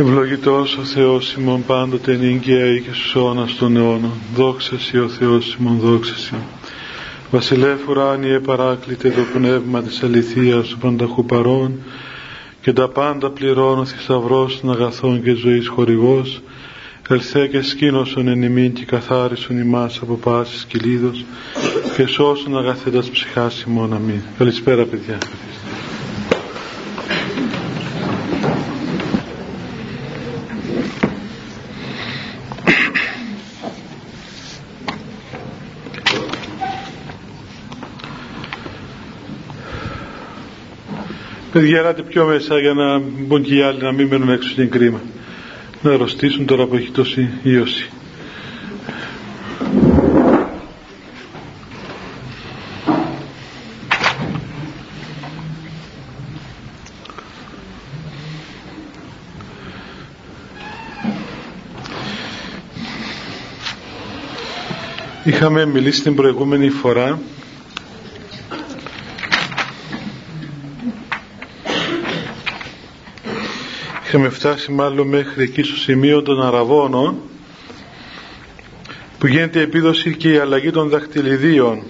Ευλογητός ο Θεός ημών πάντοτε νύγκαια και στους αιώνας των αιώνων. Δόξα Σοι ο Θεός ημών, δόξα Σοι. Βασιλεύ ουράνιε παράκλητε το πνεύμα της αληθείας του πανταχού παρών και τα πάντα πληρώνω θησαυρός των αγαθών και ζωής χορηγός ελθέ και σκήνωσον εν ημίν και καθάρισον ημάς από πάσης κυλίδος και σώσον αγαθέτας ψυχάς ημών αμήν. Καλησπέρα παιδιά. Παιδιά, ελάτε πιο μέσα για να μπουν και οι άλλοι να μην μένουν έξω στην κρίμα. Να αρρωστήσουν τώρα που έχει τόση ίωση. Είχαμε μιλήσει την προηγούμενη φορά είχαμε φτάσει μάλλον μέχρι εκεί στο σημείο των αραβώνων που γίνεται η επίδοση και η αλλαγή των δαχτυλιδίων.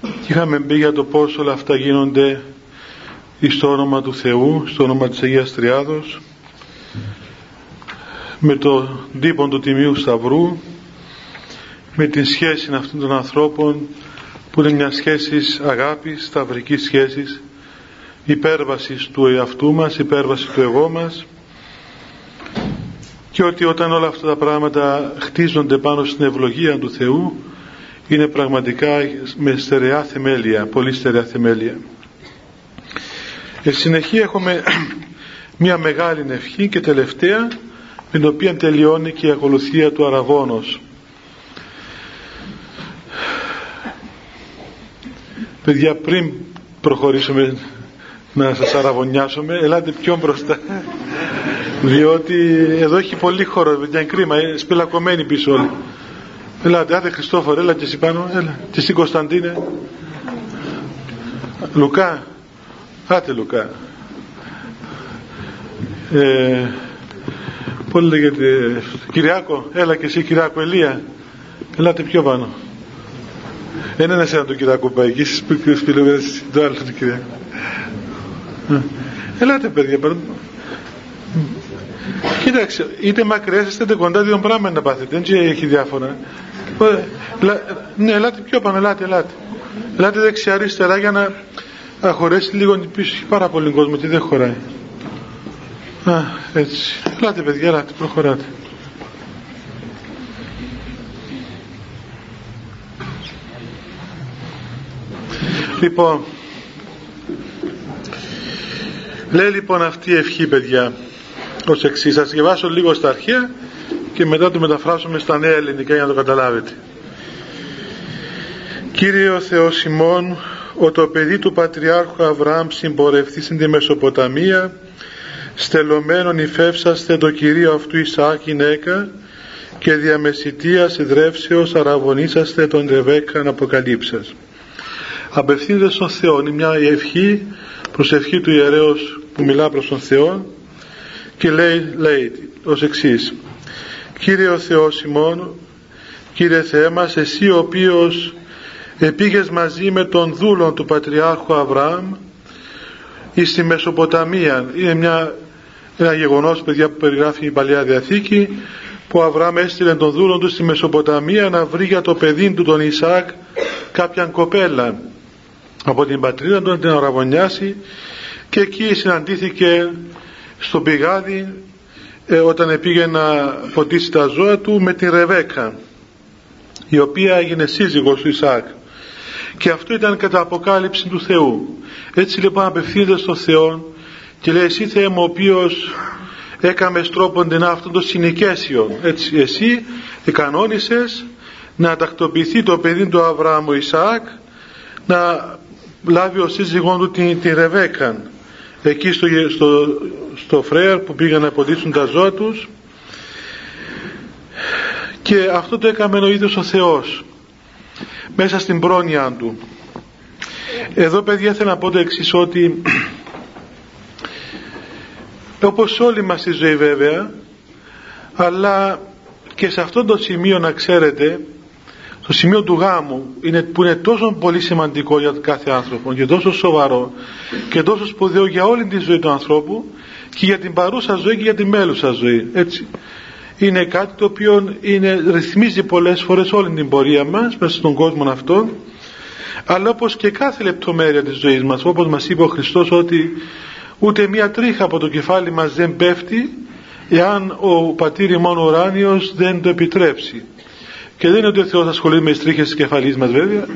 Και είχαμε πει για το πώς όλα αυτά γίνονται στο όνομα του Θεού, στο όνομα της Αγίας Τριάδος με το τύπον του Τιμίου Σταυρού με την σχέση αυτών των ανθρώπων που είναι μια σχέση αγάπης, σταυρικής σχέσης υπέρβασης του εαυτού μας, υπέρβαση του εγώ μας και ότι όταν όλα αυτά τα πράγματα χτίζονται πάνω στην ευλογία του Θεού είναι πραγματικά με στερεά θεμέλια, πολύ στερεά θεμέλια. Εν συνεχεία έχουμε μια μεγάλη ευχή και τελευταία με την οποία τελειώνει και η ακολουθία του Αραβόνος. Παιδιά πριν προχωρήσουμε να σας αραβωνιάσουμε. Ελάτε πιο μπροστά. Διότι εδώ έχει πολύ χώρο παιδιά είναι κρίμα ε, σπελακωμένοι πίσω όλοι. Ελάτε άντε Χριστόφορε έλα και εσύ πάνω έλα. Και εσύ Κωνσταντίνε. Λουκά άτε Λουκά. Ε, πώς λέγεται Κυριάκο έλα και εσύ Κυριάκο Ελία. Ελάτε πιο πάνω. Δεν είναι ένα τον Κυριάκο πάει εκεί εσείς που το άλλο του Κυριάκο Ελάτε παιδιά. Κοίταξε, είτε μακριά είτε κοντά δύο πράγματα να πάθετε. Δεν έχει διάφορα. Ναι, ελάτε πιο πάνω, ελάτε, ελάτε. Ελάτε δεξιά αριστερά για να χωρέσει λίγο πίσω. Έχει πάρα πολύ κόσμο και δεν χωράει. Α, έτσι. Ελάτε παιδιά, ελάτε, προχωράτε. Λοιπόν, Λέει λοιπόν αυτή η ευχή παιδιά ως εξής. Θα διαβάσω λίγο στα αρχαία και μετά το μεταφράσουμε στα νέα ελληνικά για να το καταλάβετε. Κύριε ο Θεός ημών, ο το παιδί του Πατριάρχου Αβραάμ συμπορευθεί στην τη Μεσοποταμία, στελωμένον υφεύσαστε το Κυρίο αυτού Ισαάκ γυναίκα και διαμεσητείας εδρεύσεως αραβωνήσαστε τον Ρεβέκαν αποκαλύψας. Απευθύνεται στον Θεό, είναι μια ευχή προσευχή του ιερέως που μιλά προς τον Θεό και λέει, λέει ως εξής Κύριε ο Θεός ημών Κύριε Θεέ μας εσύ ο οποίος επήγες μαζί με τον δούλον του Πατριάρχου Αβραάμ ή στη Μεσοποταμία είναι μια, ένα γεγονός παιδιά που περιγράφει η Παλαιά Διαθήκη που ο Αβραάμ έστειλε τον δούλον του στη Μεσοποταμία να βρει για το παιδί του τον Ισάκ κάποια κοπέλα από την πατρίδα του να την αραβωνιάσει και εκεί συναντήθηκε στο πηγάδι ε, όταν πήγε να ποτίσει τα ζώα του με την Ρεβέκα η οποία έγινε σύζυγος του Ισάκ και αυτό ήταν κατά αποκάλυψη του Θεού. Έτσι λοιπόν απευθύνεται στο Θεό και λέει εσύ Θεέ μου ο οποίος έκαμες τρόπον την αυτόν το συνοικέσιο έτσι εσύ εκανόνισες να τακτοποιηθεί το παιδί του Αβραάμου Ισάκ να λάβει ο σύζυγόν του την, την Ρεβέκα εκεί στο, στο, στο Φρέαρ που πήγαν να ποτίσουν τα ζώα τους. Και αυτό το έκαμε ο ίδιος ο Θεός μέσα στην πρόνοια του. Εδώ παιδιά θέλω να πω το εξής ότι όπως όλοι μας στη ζωή βέβαια αλλά και σε αυτό το σημείο να ξέρετε το σημείο του γάμου είναι, που είναι τόσο πολύ σημαντικό για κάθε άνθρωπο και τόσο σοβαρό και τόσο σπουδαίο για όλη τη ζωή του ανθρώπου και για την παρούσα ζωή και για τη μέλουσα ζωή έτσι. Είναι κάτι το οποίο είναι, ρυθμίζει πολλές φορές όλη την πορεία μας μέσα στον κόσμο αυτό. Αλλά όπως και κάθε λεπτομέρεια της ζωής μας όπως μας είπε ο Χριστός ότι ούτε μία τρίχα από το κεφάλι μας δεν πέφτει εάν ο πατήρ μόνο ουράνιος δεν το επιτρέψει και δεν είναι ότι ο Θεός ασχολείται με τις τρίχες της κεφαλής μας βέβαια.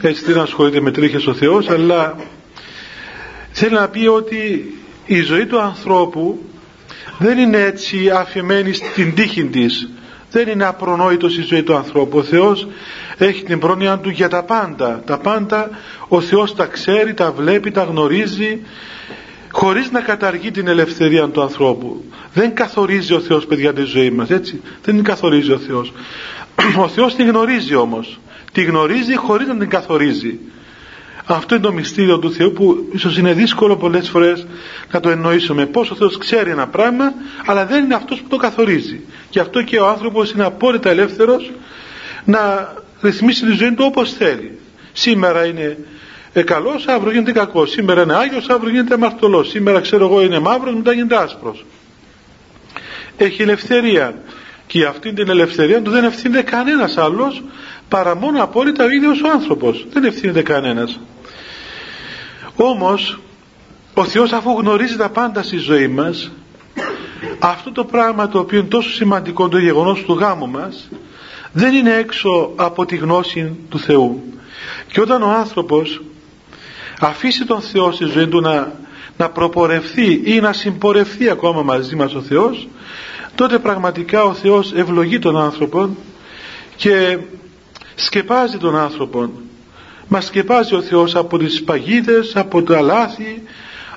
Έτσι δεν ασχολείται με τρίχες ο Θεός αλλά θέλει να πει ότι η ζωή του ανθρώπου δεν είναι έτσι αφημένη στην τύχη της. Δεν είναι απρονόητος η ζωή του ανθρώπου. Ο Θεός έχει την πρόνοια του για τα πάντα. Τα πάντα ο Θεός τα ξέρει, τα βλέπει, τα γνωρίζει χωρίς να καταργεί την ελευθερία του ανθρώπου. Δεν καθορίζει ο Θεός παιδιά τη ζωή μας έτσι. Δεν την καθορίζει ο Θεός ο Θεός τη γνωρίζει όμως. Τη γνωρίζει χωρίς να την καθορίζει. Αυτό είναι το μυστήριο του Θεού που ίσως είναι δύσκολο πολλές φορές να το εννοήσουμε. Πως ο Θεός ξέρει ένα πράγμα αλλά δεν είναι αυτός που το καθορίζει. Και αυτό και ο άνθρωπος είναι απόλυτα ελεύθερος να ρυθμίσει τη ζωή του όπως θέλει. Σήμερα είναι ε, καλός αύριο γίνεται κακός. Σήμερα είναι Άγιος αύριο γίνεται αμαρτωλός. Σήμερα ξέρω εγώ είναι μαύρος μετά γίνεται άσπρος. Έχει ελευθερία και αυτή την ελευθερία του δεν ευθύνεται κανένας άλλος παρά μόνο απόλυτα ο ίδιος ο άνθρωπος. Δεν ευθύνεται κανένας. Όμως ο Θεός αφού γνωρίζει τα πάντα στη ζωή μας αυτό το πράγμα το οποίο είναι τόσο σημαντικό το γεγονός του γάμου μας δεν είναι έξω από τη γνώση του Θεού. Και όταν ο άνθρωπος αφήσει τον Θεό στη ζωή του να, να προπορευθεί ή να συμπορευθεί ακόμα μαζί μας ο Θεός τότε πραγματικά ο Θεός ευλογεί τον άνθρωπο και σκεπάζει τον άνθρωπο μας σκεπάζει ο Θεός από τις παγίδες, από τα λάθη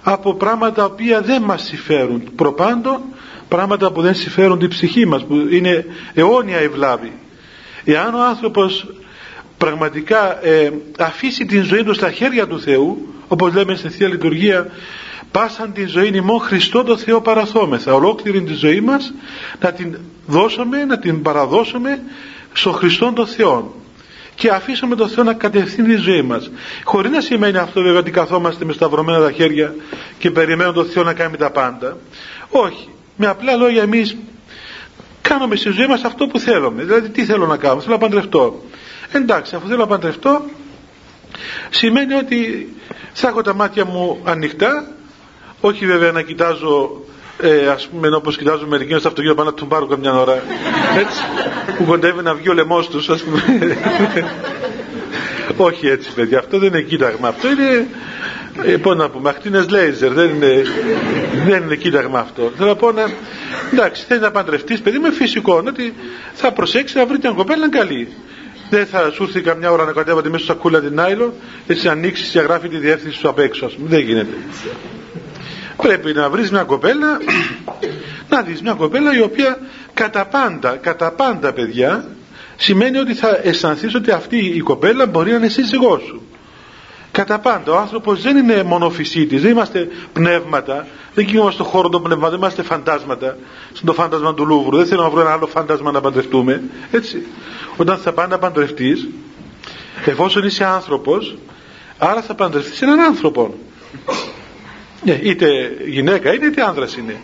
από πράγματα τα οποία δεν μας συμφέρουν. Προπάντων πράγματα που δεν συμφέρουν την ψυχή μας που είναι αιώνια ευλάβη εάν ο άνθρωπος πραγματικά ε, αφήσει την ζωή του στα χέρια του Θεού όπως λέμε στη Θεία Λειτουργία πάσαν την ζωή ημών Χριστό το Θεό παραθόμεθα. Ολόκληρη τη ζωή μας να την δώσουμε, να την παραδώσουμε στο Χριστό τον Θεό και αφήσουμε τον Θεό να κατευθύνει τη ζωή μας. Χωρίς να σημαίνει αυτό βέβαια ότι καθόμαστε με σταυρωμένα τα χέρια και περιμένουμε τον Θεό να κάνει τα πάντα. Όχι, με απλά λόγια εμείς κάνουμε στη ζωή μας αυτό που θέλουμε. Δηλαδή τι θέλω να κάνω, θέλω να παντρευτώ. Εντάξει αφού θέλω να παντρευτώ σημαίνει ότι θα έχω τα μάτια μου ανοιχτά όχι βέβαια να κοιτάζω ε, ας πούμε όπως κοιτάζουν μερικοί στο αυτοκίνητο πάνω να τον πάρω καμιά ώρα. Έτσι που κοντεύει να βγει ο λαιμός τους ας πούμε. Όχι έτσι παιδιά αυτό δεν είναι κοίταγμα. Αυτό είναι ε, πώς να πούμε ακτίνες λέιζερ δεν είναι, δεν είναι κοίταγμα αυτό. Θέλω να πω να εντάξει θέλει να παντρευτείς παιδί με φυσικό ότι θα προσέξει να βρει την κοπέλα καλή. Δεν θα σου έρθει καμιά ώρα να κατέβατε μέσα στο σακούλα την άιλο έτσι ανοίξει και γράφει τη διεύθυνση σου απ' έξω ας πούμε. δεν γίνεται πρέπει να βρεις μια κοπέλα να δεις μια κοπέλα η οποία κατά πάντα, κατά πάντα παιδιά σημαίνει ότι θα αισθανθείς ότι αυτή η κοπέλα μπορεί να είναι σύζυγός σου. Κατά πάντα. Ο άνθρωπος δεν είναι μόνο φυσίτης δεν είμαστε πνεύματα δεν κινούμαστε στον χώρο των πνεύματων δεν είμαστε φαντάσματα στον φάντασμα του Λούβρου. Δεν θέλω να βρω ένα άλλο φάντασμα να παντρευτούμε έτσι. Όταν θα πάει να παντρευτείς εφόσον είσαι άνθρωπος άρα θα παντρευτείς έναν άνθρωπο ναι, είτε γυναίκα είναι είτε άνδρας είναι.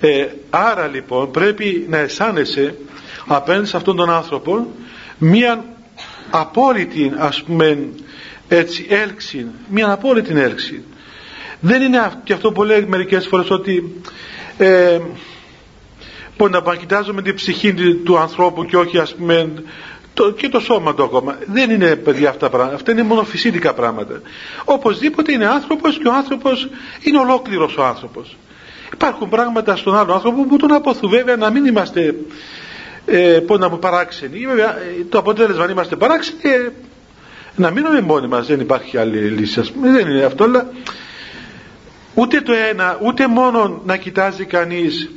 Ε, άρα λοιπόν πρέπει να αισθάνεσαι απέναντι σε αυτόν τον άνθρωπο μία απόλυτη ας πούμε έτσι έλξη μία απόλυτη έλξη. Δεν είναι και αυτό που λέει μερικές φορές ότι ε, που να κοιτάζουμε την ψυχή του ανθρώπου και όχι ας πούμε το, και το σώμα του ακόμα. Δεν είναι παιδιά αυτά πράγματα. Αυτά είναι μόνο φυσικά πράγματα. Οπωσδήποτε είναι άνθρωπος και ο άνθρωπος είναι ολόκληρος ο άνθρωπος. Υπάρχουν πράγματα στον άλλο άνθρωπο που τον αποθού βέβαια να μην είμαστε ε, πώς να πω παράξενοι. Βέβαια, το αποτέλεσμα αν είμαστε παράξενοι ε, να μείνουμε μόνοι μας. Δεν υπάρχει άλλη λύση. Ας πούμε. Δεν είναι αυτό. Αλλά ούτε το ένα ούτε μόνο να κοιτάζει κανείς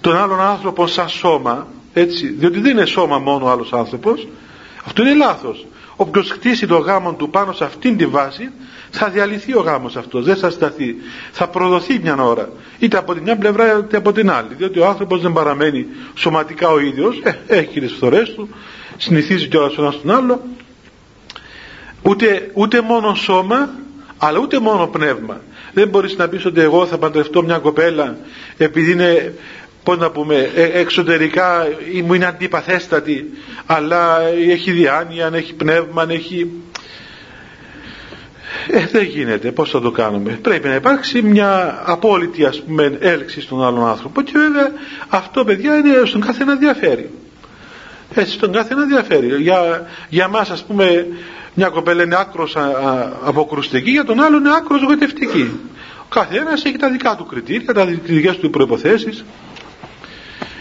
τον άλλον άνθρωπο σαν σώμα έτσι, διότι δεν είναι σώμα μόνο ο άλλος άνθρωπος. Αυτό είναι λάθος. Όποιος χτίσει το γάμο του πάνω σε αυτήν τη βάση θα διαλυθεί ο γάμος αυτός, δεν θα σταθεί. Θα προδοθεί μια ώρα είτε από την μια πλευρά είτε από την άλλη. Διότι ο άνθρωπος δεν παραμένει σωματικά ο ίδιος. Ε, έχει τις φθορές του συνηθίζει κιόλας ο ένας τον άλλο. Ούτε, ούτε μόνο σώμα αλλά ούτε μόνο πνεύμα. Δεν μπορείς να πεις ότι εγώ θα παντρευτώ μια κοπέλα επειδή είναι πώς να πούμε ε, εξωτερικά μου είναι αντιπαθέστατη αλλά έχει διάνοια, έχει πνεύμα έχει ε, δεν γίνεται, πώς θα το κάνουμε. Πρέπει να υπάρξει μια απόλυτη ας πούμε έλξη στον άλλον άνθρωπο. Και βέβαια αυτό παιδιά είναι στον κάθε ένα διαφέρει έτσι στον κάθε ένα διαφέρει για, για μας ας πούμε μια κοπέλα είναι άκρος αποκρουστική για τον άλλο είναι άκρος γοητευτική. Ο καθένας έχει τα δικά του κριτήρια τα δικές του προϋποθέσεις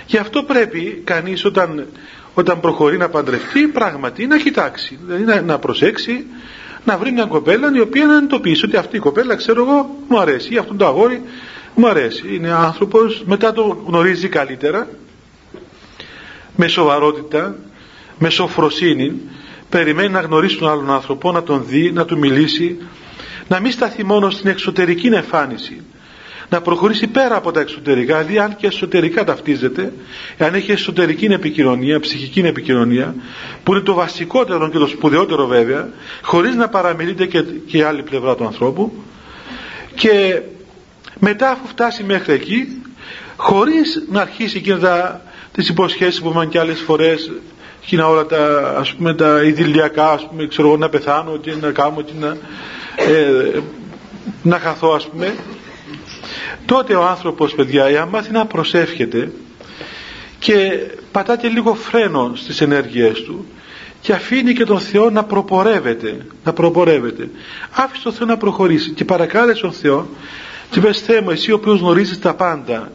Γι' αυτό πρέπει κανείς όταν, όταν προχωρεί να παντρευτεί πράγματι να κοιτάξει, δηλαδή να, να προσέξει να βρει μια κοπέλα η οποία να εντοπίσει ότι αυτή η κοπέλα ξέρω εγώ μου αρέσει ή αυτό το αγόρι μου αρέσει. Είναι άνθρωπος μετά το γνωρίζει καλύτερα με σοβαρότητα, με σοφροσύνη περιμένει να γνωρίσει τον άλλον άνθρωπο, να τον δει, να του μιλήσει να μην σταθεί μόνο στην εξωτερική εμφάνιση να προχωρήσει πέρα από τα εξωτερικά, δηλαδή αν και εσωτερικά ταυτίζεται, αν έχει εσωτερική επικοινωνία, ψυχική επικοινωνία, που είναι το βασικότερο και το σπουδαιότερο βέβαια, χωρίς να παραμιλείται και, και η άλλη πλευρά του ανθρώπου, και μετά αφού φτάσει μέχρι εκεί, χωρίς να αρχίσει και τα, τις υποσχέσεις που είπαμε και άλλες φορές, εκείνα όλα τα, ας πούμε, τα ιδηλιακά, ας πούμε, ξέρω να πεθάνω, τι να κάνω, τι να, ε, να χαθώ, ας πούμε, τότε ο άνθρωπος παιδιά εάν μάθει να προσεύχεται και πατά και λίγο φρένο στις ενέργειές του και αφήνει και τον Θεό να προπορεύεται να προπορεύεται. Άφησε τον Θεό να προχωρήσει και παρακάλεσε τον Θεό και πες Θεέ μου εσύ ο οποίος γνωρίζεις τα πάντα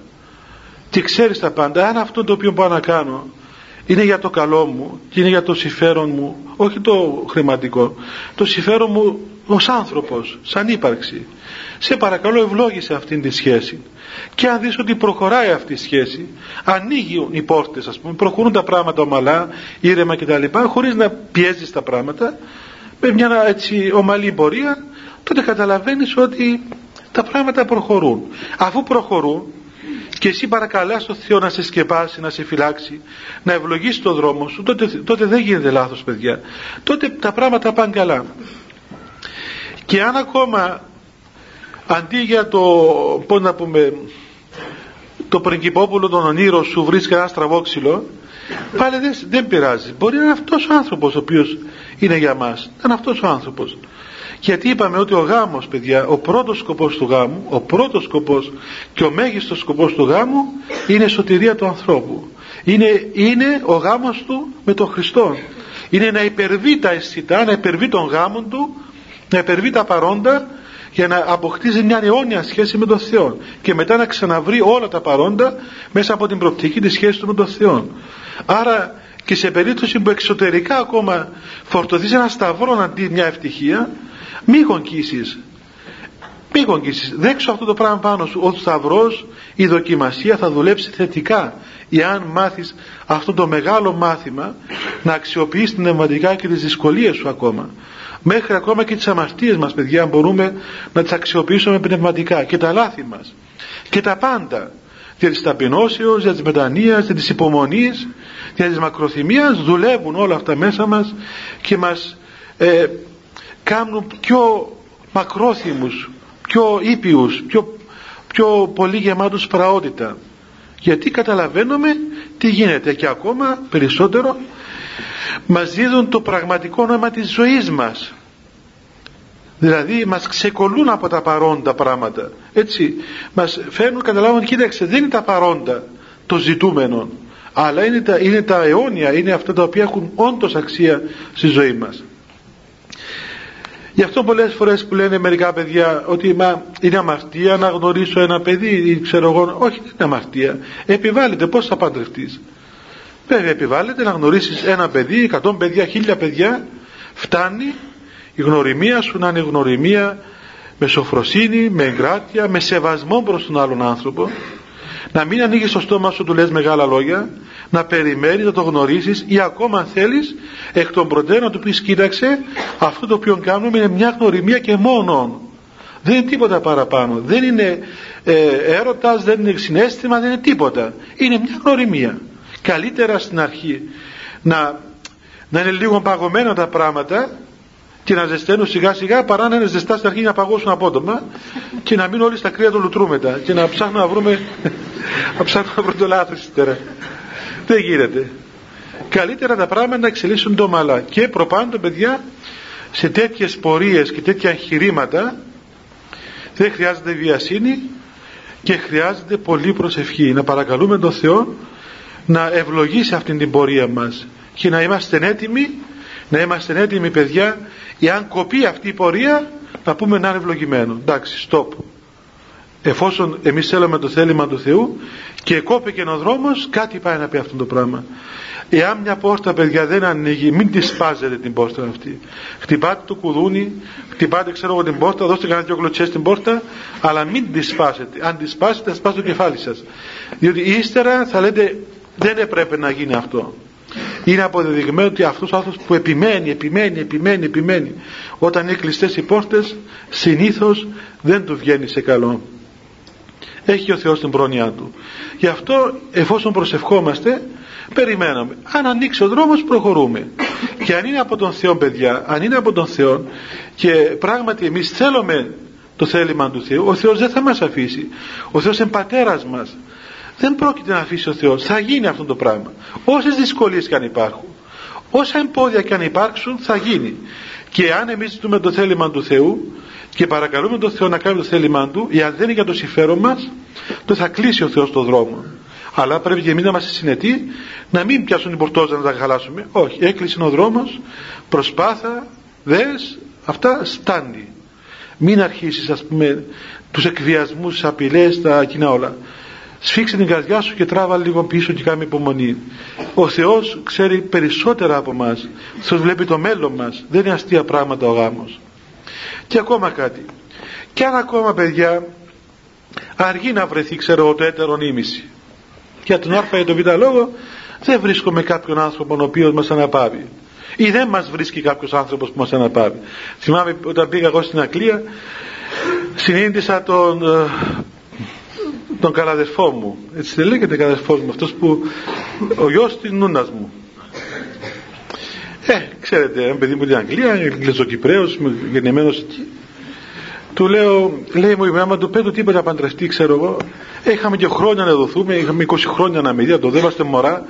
και ξέρεις τα πάντα αν αυτό το οποίο πάω να κάνω είναι για το καλό μου και είναι για το συμφέρον μου όχι το χρηματικό το συμφέρον μου ως άνθρωπος σαν ύπαρξη σε παρακαλώ ευλόγησε αυτήν τη σχέση και αν δεις ότι προχωράει αυτή η σχέση ανοίγουν οι πόρτες ας πούμε προχωρούν τα πράγματα ομαλά, ήρεμα κτλ χωρίς να πιέζεις τα πράγματα με μια έτσι ομαλή πορεία τότε καταλαβαίνεις ότι τα πράγματα προχωρούν αφού προχωρούν και εσύ παρακαλάς τον Θεό να σε σκεπάσει, να σε φυλάξει, να ευλογήσει τον δρόμο σου, τότε, τότε δεν γίνεται λάθος παιδιά. Τότε τα πράγματα πάνε καλά. Και αν ακόμα αντί για το πώς να πούμε το πριγκυπόπουλο των ονείρων σου βρίσκει ένα στραβόξυλο πάλι δεν, δεν πειράζει. Μπορεί να είναι αυτός ο άνθρωπος ο οποίος είναι για μας. Είναι αυτός ο άνθρωπος. Γιατί είπαμε ότι ο γάμος παιδιά ο πρώτος σκοπός του γάμου ο πρώτος σκοπός και ο μέγιστος σκοπός του γάμου είναι η σωτηρία του ανθρώπου. Είναι, είναι ο γάμος του με τον Χριστό είναι να υπερβεί τα αισθητά να υπερβεί τον γάμο του να υπερβεί τα παρόντα για να αποκτήσει μια αιώνια σχέση με τον Θεό και μετά να ξαναβρει όλα τα παρόντα μέσα από την προπτική της σχέσης του με τον Θεό. Άρα και σε περίπτωση που εξωτερικά ακόμα φορτωθείς ένα σταυρό αντί μια ευτυχία μη γονκίσεις μη γονκίσεις δέξω αυτό το πράγμα πάνω σου. Ο σταυρός η δοκιμασία θα δουλέψει θετικά εάν μάθεις αυτό το μεγάλο μάθημα να αξιοποιείς την πνευματικά και τις δυσκολίες σου ακόμα μέχρι ακόμα και τις αμαρτίες μας παιδιά μπορούμε να τις αξιοποιήσουμε πνευματικά και τα λάθη μας και τα πάντα. Για της ταπεινώσεως, για της μετανοίας, για της υπομονής για της μακροθυμίας δουλεύουν όλα αυτά μέσα μας και μας ε, κάνουν πιο μακρόθυμους πιο ήπιους πιο, πιο πολύ γεμάτους πραότητα. Γιατί καταλαβαίνουμε τι γίνεται και ακόμα περισσότερο μας δίδουν το πραγματικό νόημα της ζωής μας δηλαδή μας ξεκολλούν από τα παρόντα πράγματα έτσι μας φέρνουν καταλάβουν κοίταξε δεν είναι τα παρόντα το ζητούμενο αλλά είναι τα, είναι τα αιώνια είναι αυτά τα οποία έχουν όντως αξία στη ζωή μας Γι' αυτό πολλές φορές που λένε μερικά παιδιά ότι μα, είναι αμαρτία να γνωρίσω ένα παιδί ή ξέρω εγώ, όχι δεν είναι αμαρτία. Επιβάλλεται πώς θα παντρευτείς; Βέβαια επιβάλλεται να γνωρίσεις ένα παιδί, εκατόν παιδιά, χίλια παιδιά, φτάνει η γνωριμία σου να είναι γνωριμία με σοφροσύνη, με εγκράτεια, με σεβασμό προς τον άλλον άνθρωπο, να μην ανοίγεις το στόμα σου του λες μεγάλα λόγια. Να περιμένεις να το γνωρίσεις ή ακόμα αν θέλεις εκ των προτέρων να του πεις κοίταξε αυτό το οποίο κάνουμε είναι μια γνωριμία και μόνο δεν είναι τίποτα παραπάνω. Δεν είναι ε, έρωτας δεν είναι συνέστημα δεν είναι τίποτα. Είναι μια γνωριμία. Καλύτερα στην αρχή να, να είναι λίγο παγωμένα τα πράγματα και να ζεσταίνουν σιγά σιγά παρά να είναι ζεστά στην αρχή να παγώσουν απότομα και να μείνουν όλοι στα κρύα του λουτρού μετά και να ψάχνουμε να βρούμε να ψάχνουμε να βρούμε το λάθος ύστερα. Δεν γίνεται. Καλύτερα τα πράγματα να εξελίσσουν το μαλά. Και προπάντων παιδιά σε τέτοιες πορείες και τέτοια εγχειρήματα δεν χρειάζεται βιασύνη και χρειάζεται πολύ προσευχή. Να παρακαλούμε τον Θεό να ευλογήσει αυτήν την πορεία μας και να είμαστε έτοιμοι να είμαστε έτοιμοι παιδιά. Εάν κοπεί αυτή η πορεία να πούμε να είναι ευλογημένο. Εντάξει stop. Εφόσον εμείς θέλουμε το θέλημα του Θεού και κόπηκε ο δρόμος κάτι πάει να πει αυτό το πράγμα. Εάν μια πόρτα παιδιά δεν ανοίγει μην τη σπάζετε την πόρτα αυτή. Χτυπάτε το κουδούνι χτυπάτε ξέρω εγώ την πόρτα δώστε κανένα δυο κλωτσές στην πόρτα αλλά μην τη σπάσετε. Αν τη σπάσετε θα σπάσει το κεφάλι σας. Διότι ύστερα θα λέτε δεν έπρεπε να γίνει αυτό είναι αποδεδειγμένο ότι αυτός ο άνθρωπος που επιμένει, επιμένει, επιμένει, επιμένει όταν είναι κλειστές οι πόρτες συνήθως δεν του βγαίνει σε καλό. Έχει ο Θεός την πρόνοια του. Γι' αυτό εφόσον προσευχόμαστε περιμένουμε. Αν ανοίξει ο δρόμος προχωρούμε. Και αν είναι από τον Θεό παιδιά αν είναι από τον Θεό και πράγματι εμείς θέλουμε το θέλημα του Θεού ο Θεός δεν θα μας αφήσει. Ο Θεός είναι πατέρας μας δεν πρόκειται να αφήσει ο Θεός. Θα γίνει αυτό το πράγμα. Όσες δυσκολίες και αν υπάρχουν όσα εμπόδια και αν υπάρξουν θα γίνει. Και αν εμείς ζητούμε το θέλημα του Θεού και παρακαλούμε τον Θεό να κάνει το θέλημά του εάν δεν είναι για το συμφέρον μας τότε θα κλείσει ο Θεός το δρόμο. Αλλά πρέπει και εμείς να είμαστε συνετοί να μην πιάσουν την πορτόζα να τα χαλάσουμε. Όχι έκλεισε ο δρόμος προσπάθα δες αυτά στάνει. Μην αρχίσεις ας πούμε τους εκβιασμούς, τις απειλές, τα κοινά όλα σφίξε την καρδιά σου και τράβα λίγο πίσω και κάνε υπομονή. Ο Θεός ξέρει περισσότερα από μας. Ο Θεός βλέπει το μέλλον μας. Δεν είναι αστεία πράγματα ο γάμος. Και ακόμα κάτι. Και αν ακόμα παιδιά αργεί να βρεθεί ξέρω το έτερο νήμιση. Για τον α ή τον β λόγο δεν βρίσκουμε κάποιον άνθρωπο ο οποίος μας αναπάβει. Ή δεν μας βρίσκει κάποιος άνθρωπος που μας αναπάβει. Θυμάμαι όταν πήγα εγώ στην Αγγλία συνήντησα τον ε, τον καλαδερφό μου. Έτσι δεν λέγεται καλαδερφός μου αυτός που ο γιος της νούνας μου. Ε ξέρετε ένα παιδί μου την Αγγλία Αγγλιζοκυπρέος γεννημένος εκεί. Του λέω λέει μου η μάμα του πέτω τίποτα παντρευτεί ξέρω εγώ ε, είχαμε και χρόνια να δοθούμε είχαμε 20 χρόνια να με το δέμαστε μωρά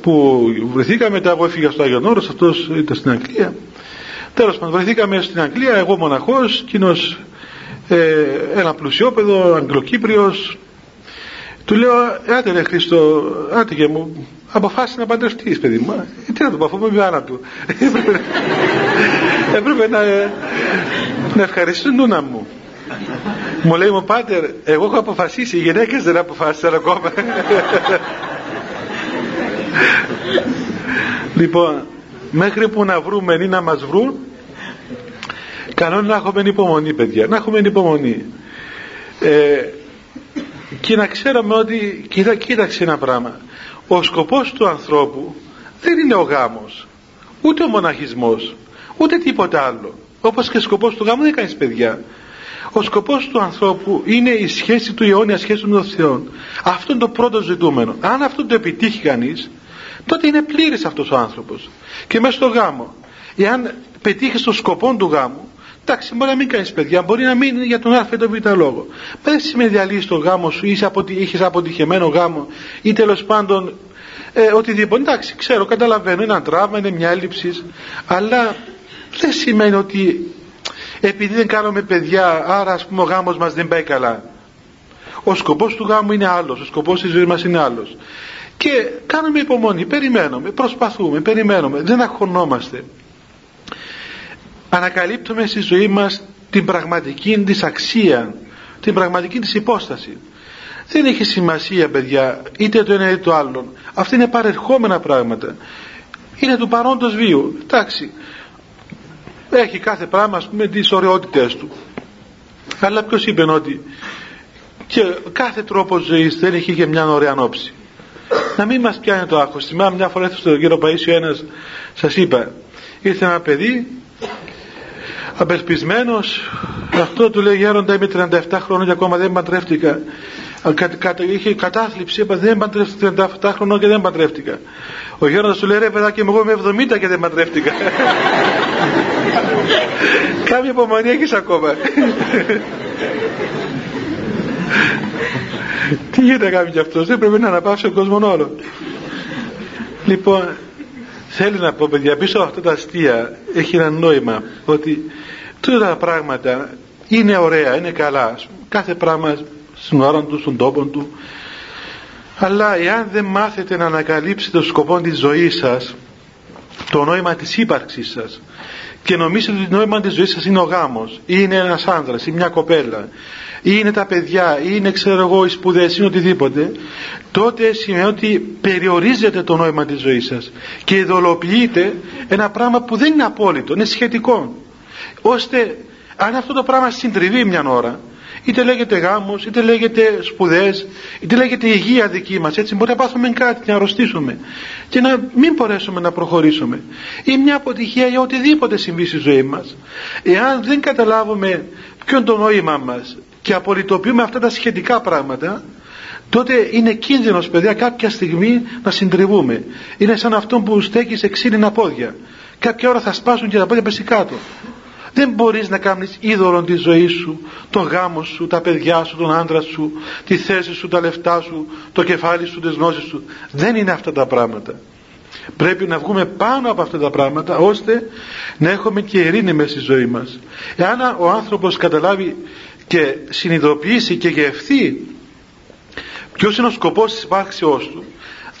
που βρεθήκαμε μετά εγώ έφυγα στο Άγιον Όρος αυτός ήταν στην Αγγλία. Τέλος πάντων βρεθήκαμε στην Αγγλία εγώ μοναχός εκείνος ε, ένα πλουσιόπεδο, Αγγλοκύπριος. Του λέω άντε ρε Χριστό άντε και μου αποφάσισε να παντρευτείς παιδί μου. Ε, τι να το πω αφού είμαι μάνα του έπρεπε να, να ευχαριστήσω νούνα μου. Μου λέει μου πάτερ εγώ έχω αποφασίσει οι γυναίκες δεν αποφάσισαν ακόμα λοιπόν μέχρι που να βρούμε ή να μας βρουν Καλό είναι να έχουμε υπομονή παιδιά, να έχουμε υπομονή. Ε, και να ξέρουμε ότι, κοίτα, κοίταξε ένα πράγμα, ο σκοπός του ανθρώπου δεν είναι ο γάμος, ούτε ο μοναχισμός, ούτε τίποτα άλλο. Όπως και ο σκοπός του γάμου δεν κάνεις παιδιά. Ο σκοπός του ανθρώπου είναι η σχέση του, η αιώνια σχέση με τον Θεό. Αυτό είναι το πρώτο ζητούμενο. Αν αυτό το επιτύχει κανείς, τότε είναι πλήρης αυτός ο άνθρωπος. Και μέσα στο γάμο, εάν πετύχεις το σκοπό του γάμου, Εντάξει, μπορεί να μην κάνεις παιδιά, μπορεί να μην είναι για τον Α ή τον Β λόγο. Μα δεν σημαίνει διαλύσεις τον γάμο σου, ή είχες αποτυχημένο γάμο, ή τέλος πάντων ε, οτιδήποτε. Εντάξει, ξέρω, καταλαβαίνω, είναι ένα τραύμα, είναι μια έλλειψη, αλλά δεν σημαίνει ότι επειδή δεν κάνουμε παιδιά, άρα ας πούμε ο γάμος μας δεν πάει καλά. Ο σκοπός του γάμου είναι άλλος, ο σκοπός της ζωής μας είναι άλλος. Και κάνουμε υπομονή, περιμένουμε, προσπαθούμε, περιμένουμε, δεν αγχωνόμαστε ανακαλύπτουμε στη ζωή μας την πραγματική της αξία την πραγματική της υπόσταση. Δεν έχει σημασία παιδιά είτε το ένα είτε το άλλο. Αυτά είναι παρερχόμενα πράγματα. Είναι του παρόντος βίου. Εντάξει έχει κάθε πράγμα ας πούμε τις ωραιότητες του. Αλλά ποιος είπε ότι και κάθε τρόπο ζωής δεν έχει και μια ωραία όψη. Να μην μας πιάνει το άγχος. Θυμάμαι μια φορά ήρθε στον κύριο Παΐσιο ένας σας είπα ήρθε ένα παιδί απελπισμένος αυτό του λέει γέροντα είμαι 37 χρόνια και ακόμα δεν παντρεύτηκα. Κα, κα, είχε κατάθλιψη είπα δεν παντρεύτηκα 37 χρόνια και δεν παντρεύτηκα ο γέροντας του λέει ρε παιδάκι εγώ είμαι 70 και δεν παντρεύτηκα κάμια υπομονή έχεις ακόμα. Τι γίνεται να κάνει κι αυτός δεν πρέπει να αναπαύσει τον κόσμο όλο λοιπόν θέλει να πω παιδιά πίσω από αυτά τα αστεία έχει ένα νόημα ότι τούτα τα πράγματα είναι ωραία, είναι καλά. Κάθε πράγμα στην ώρα του, στον τόπο του. Αλλά εάν δεν μάθετε να ανακαλύψετε το σκοπό της ζωής σας το νόημα της ύπαρξης σας και νομίζετε ότι το νόημα της ζωής σας είναι ο γάμος ή είναι ένας άνδρας ή μια κοπέλα ή είναι τα παιδιά ή είναι ξέρω εγώ οι σπουδές ή οτιδήποτε τότε σημαίνει ότι περιορίζετε το νόημα της ζωής σας και ειδωλοποιείτε ένα πράγμα που δεν είναι απόλυτο, είναι σχετικό ώστε αν αυτό το πράγμα συντριβεί μια ώρα είτε λέγεται γάμος, είτε λέγεται σπουδές, είτε λέγεται υγεία δική μας, έτσι μπορεί να πάθουμε κάτι, να αρρωστήσουμε και να μην μπορέσουμε να προχωρήσουμε. Ή μια αποτυχία για οτιδήποτε συμβεί στη ζωή μας. Εάν δεν καταλάβουμε ποιο είναι το νόημα μας και απολυτοποιούμε αυτά τα σχετικά πράγματα, τότε είναι κίνδυνος παιδιά κάποια στιγμή να συντριβούμε. Είναι σαν αυτό που στέκει σε ξύλινα πόδια. Κάποια ώρα θα σπάσουν και τα πόδια πέσει κάτω. Δεν μπορείς να κάνεις είδωλο τη ζωή σου, τον γάμο σου, τα παιδιά σου, τον άντρα σου, τη θέση σου, τα λεφτά σου, το κεφάλι σου, τις γνώσεις σου. Δεν είναι αυτά τα πράγματα. Πρέπει να βγούμε πάνω από αυτά τα πράγματα ώστε να έχουμε και ειρήνη μέσα στη ζωή μας. Εάν ο άνθρωπος καταλάβει και συνειδητοποιήσει και γευθεί ποιος είναι ο σκοπός της υπάρξεώς του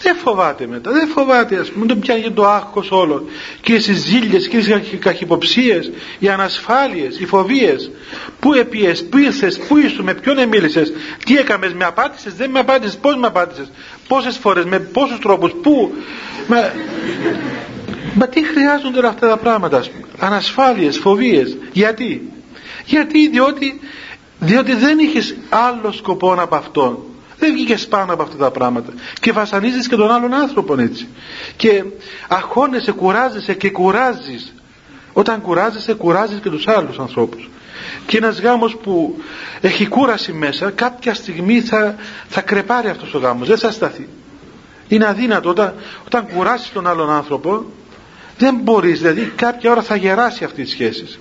δεν φοβάται μετά, δεν φοβάται ας πούμε, τον πιάνει το άγχος όλο και οι συζήλιες και οι καχυποψίες, οι ανασφάλειες, οι φοβίες. Πού επίες, πού ήρθες, πού ήσου, με ποιον μίλησες, τι έκαμες, με απάντησες, δεν με απάντησες, πώς με απάντησες, πόσες φορές, με πόσους τρόπους, πού μα, μα τι χρειάζονται αυτά τα πράγματα ας πούμε. ανασφάλειες, φοβίες, γιατί; Γιατί; Διότι, διότι δεν είχες άλλο σκοπό από αυτόν δεν βγήκες πάνω από αυτά τα πράγματα. Και βασανίζεις και τον άλλον άνθρωπο έτσι. Και αγχώνεσαι, κουράζεσαι και κουράζεις. Όταν κουράζεσαι κουράζεις και τους άλλους ανθρώπους. Και ένας γάμος που έχει κούραση μέσα κάποια στιγμή θα, θα κρεπάρει αυτός ο γάμος. Δεν θα σταθεί. Είναι αδύνατο όταν, όταν κουράσεις τον άλλον άνθρωπο δεν μπορείς. Δηλαδή κάποια ώρα θα γεράσει αυτή η σχέση.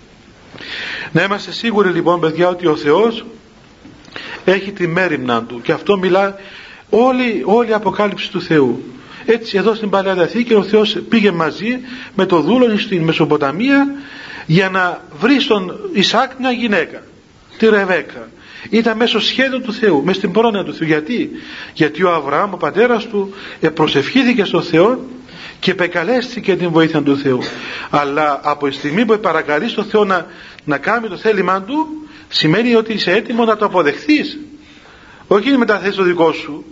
Να είμαστε σίγουροι λοιπόν παιδιά ότι ο Θεός έχει τη μέρημνα του και αυτό μιλά όλη, όλη η αποκάλυψη του Θεού. Έτσι εδώ στην Παλαιά Διαθήκη ο Θεός πήγε μαζί με το δούλο στην Μεσοποταμία για να βρει στον Ισάκ μια γυναίκα τη Ρεβέκα. Ήταν μέσω σχέδιο του Θεού μέσα στην πρόνοια του Θεού. Γιατί, γιατί ο Αβραάμ ο πατέρας του προσευχήθηκε στον Θεό και επεκαλέστηκε την βοήθεια του Θεού. Αλλά από τη στιγμή που παρακαλεί στον Θεό να, να κάνει το θέλημά του σημαίνει ότι είσαι έτοιμο να το αποδεχθείς. Όχι να μεταθέσεις το δικό σου.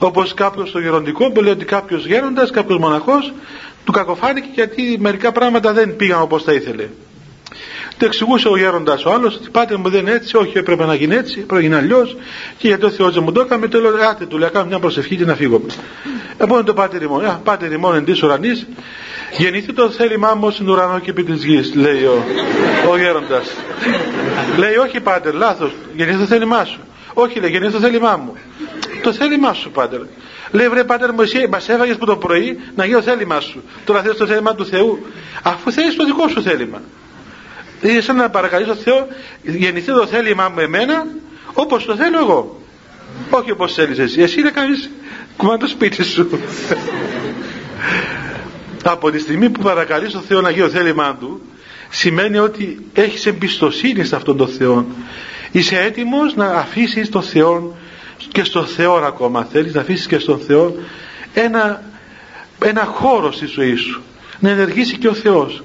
Όπως κάποιος στο γεροντικό που λέει ότι κάποιος γέροντας, κάποιος μοναχός του κακοφάνηκε γιατί μερικά πράγματα δεν πήγαν όπως τα ήθελε το εξηγούσε ο γέροντας ο άλλος ότι πάτε μου δεν είναι έτσι, όχι έπρεπε να γίνει έτσι, πρέπει να γίνει αλλιώς. Και γιατί ο Θεό δεν μου το έκανε, το λέω, άτε του λέει, κάνω μια προσευχή και να φύγω. Επόμενο το πάτε ρημόν, α, πάτε ρημόν εν της ουρανής, γεννηθεί το θέλημά μου στην ουρανό και επί της γης, λέει ο, ο γέροντας. λέει, όχι πάτε, λάθος, γεννηθεί το θέλημά σου. Όχι, λέει, γεννηθεί το θέλημά μου. Το θέλημά σου, πάτερ. Λέει, βρε πάτερ μου, εσύ μας έφαγες που το πρωί να γίνει το θέλημά σου. Τώρα θες το θέλημά του Θεού, αφού θέλεις το δικό σου θέλημα. Είναι σαν να παρακαλείς τον Θεό γεννηθεί το θέλημά μου εμένα όπως το θέλω εγώ. Όχι όπως θέλεις εσύ. Εσύ να κάνεις κουμά το σπίτι σου. Από τη στιγμή που παρακαλείς τον Θεό να γίνει το θέλημά του σημαίνει ότι έχεις εμπιστοσύνη σε αυτόν τον Θεό. Είσαι έτοιμος να αφήσεις τον Θεό και στον Θεό ακόμα θέλεις να αφήσεις και στον Θεό ένα, ένα χώρο στη ζωή σου να ενεργήσει και ο Θεός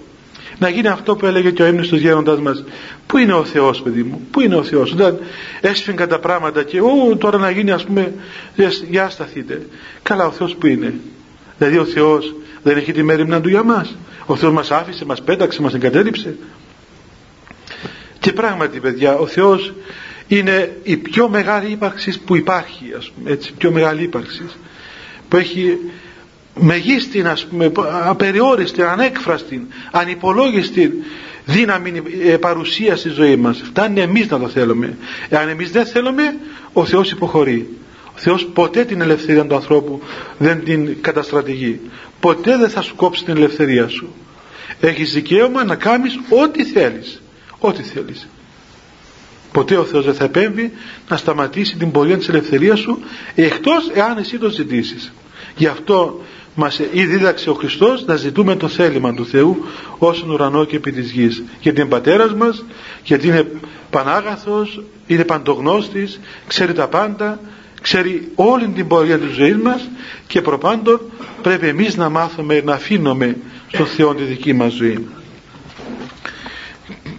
να γίνει αυτό που έλεγε και ο έμνηστος γέροντάς μας. Πού είναι ο Θεός παιδί μου πού είναι ο Θεός. Όταν έσφυγαν τα πράγματα και ου, τώρα να γίνει ας πούμε για σταθείτε καλά ο Θεός που είναι. Δηλαδή ο Θεός δεν έχει τη μέρημνα του για μας. Ο Θεός μας άφησε, μας πέταξε, μας εγκατέλειψε. Και πράγματι παιδιά ο Θεός είναι η πιο μεγάλη ύπαρξη που υπάρχει ας πούμε, έτσι, πιο μεγάλη ύπαρξη που έχει μεγίστη ας πούμε, απεριόριστη, ανέκφραστη ανυπολόγιστη δύναμη ε, παρουσία στη ζωή μας. Φτάνει εμείς να το θέλουμε. Εάν εμείς δεν θέλουμε ο Θεός υποχωρεί. Ο Θεός ποτέ την ελευθερία του ανθρώπου δεν την καταστρατηγεί. Ποτέ δεν θα σου κόψει την ελευθερία σου. Έχεις δικαίωμα να κάνεις ό,τι θέλεις. Ό,τι θέλεις. Ποτέ ο Θεός δεν θα επέμβει να σταματήσει την πορεία της ελευθερίας σου εκτός εάν εσύ το ζητήσεις. Γι' αυτό μας ήδη δίδαξε ο Χριστός να ζητούμε το θέλημα του Θεού όσον ουρανό και επί της γης. Γιατί είναι πατέρας μας γιατί είναι πανάγαθος είναι παντογνώστης ξέρει τα πάντα ξέρει όλη την πορεία της ζωής μας και προπάντων πρέπει εμείς να μάθουμε να αφήνουμε στον Θεό τη δική μας ζωή.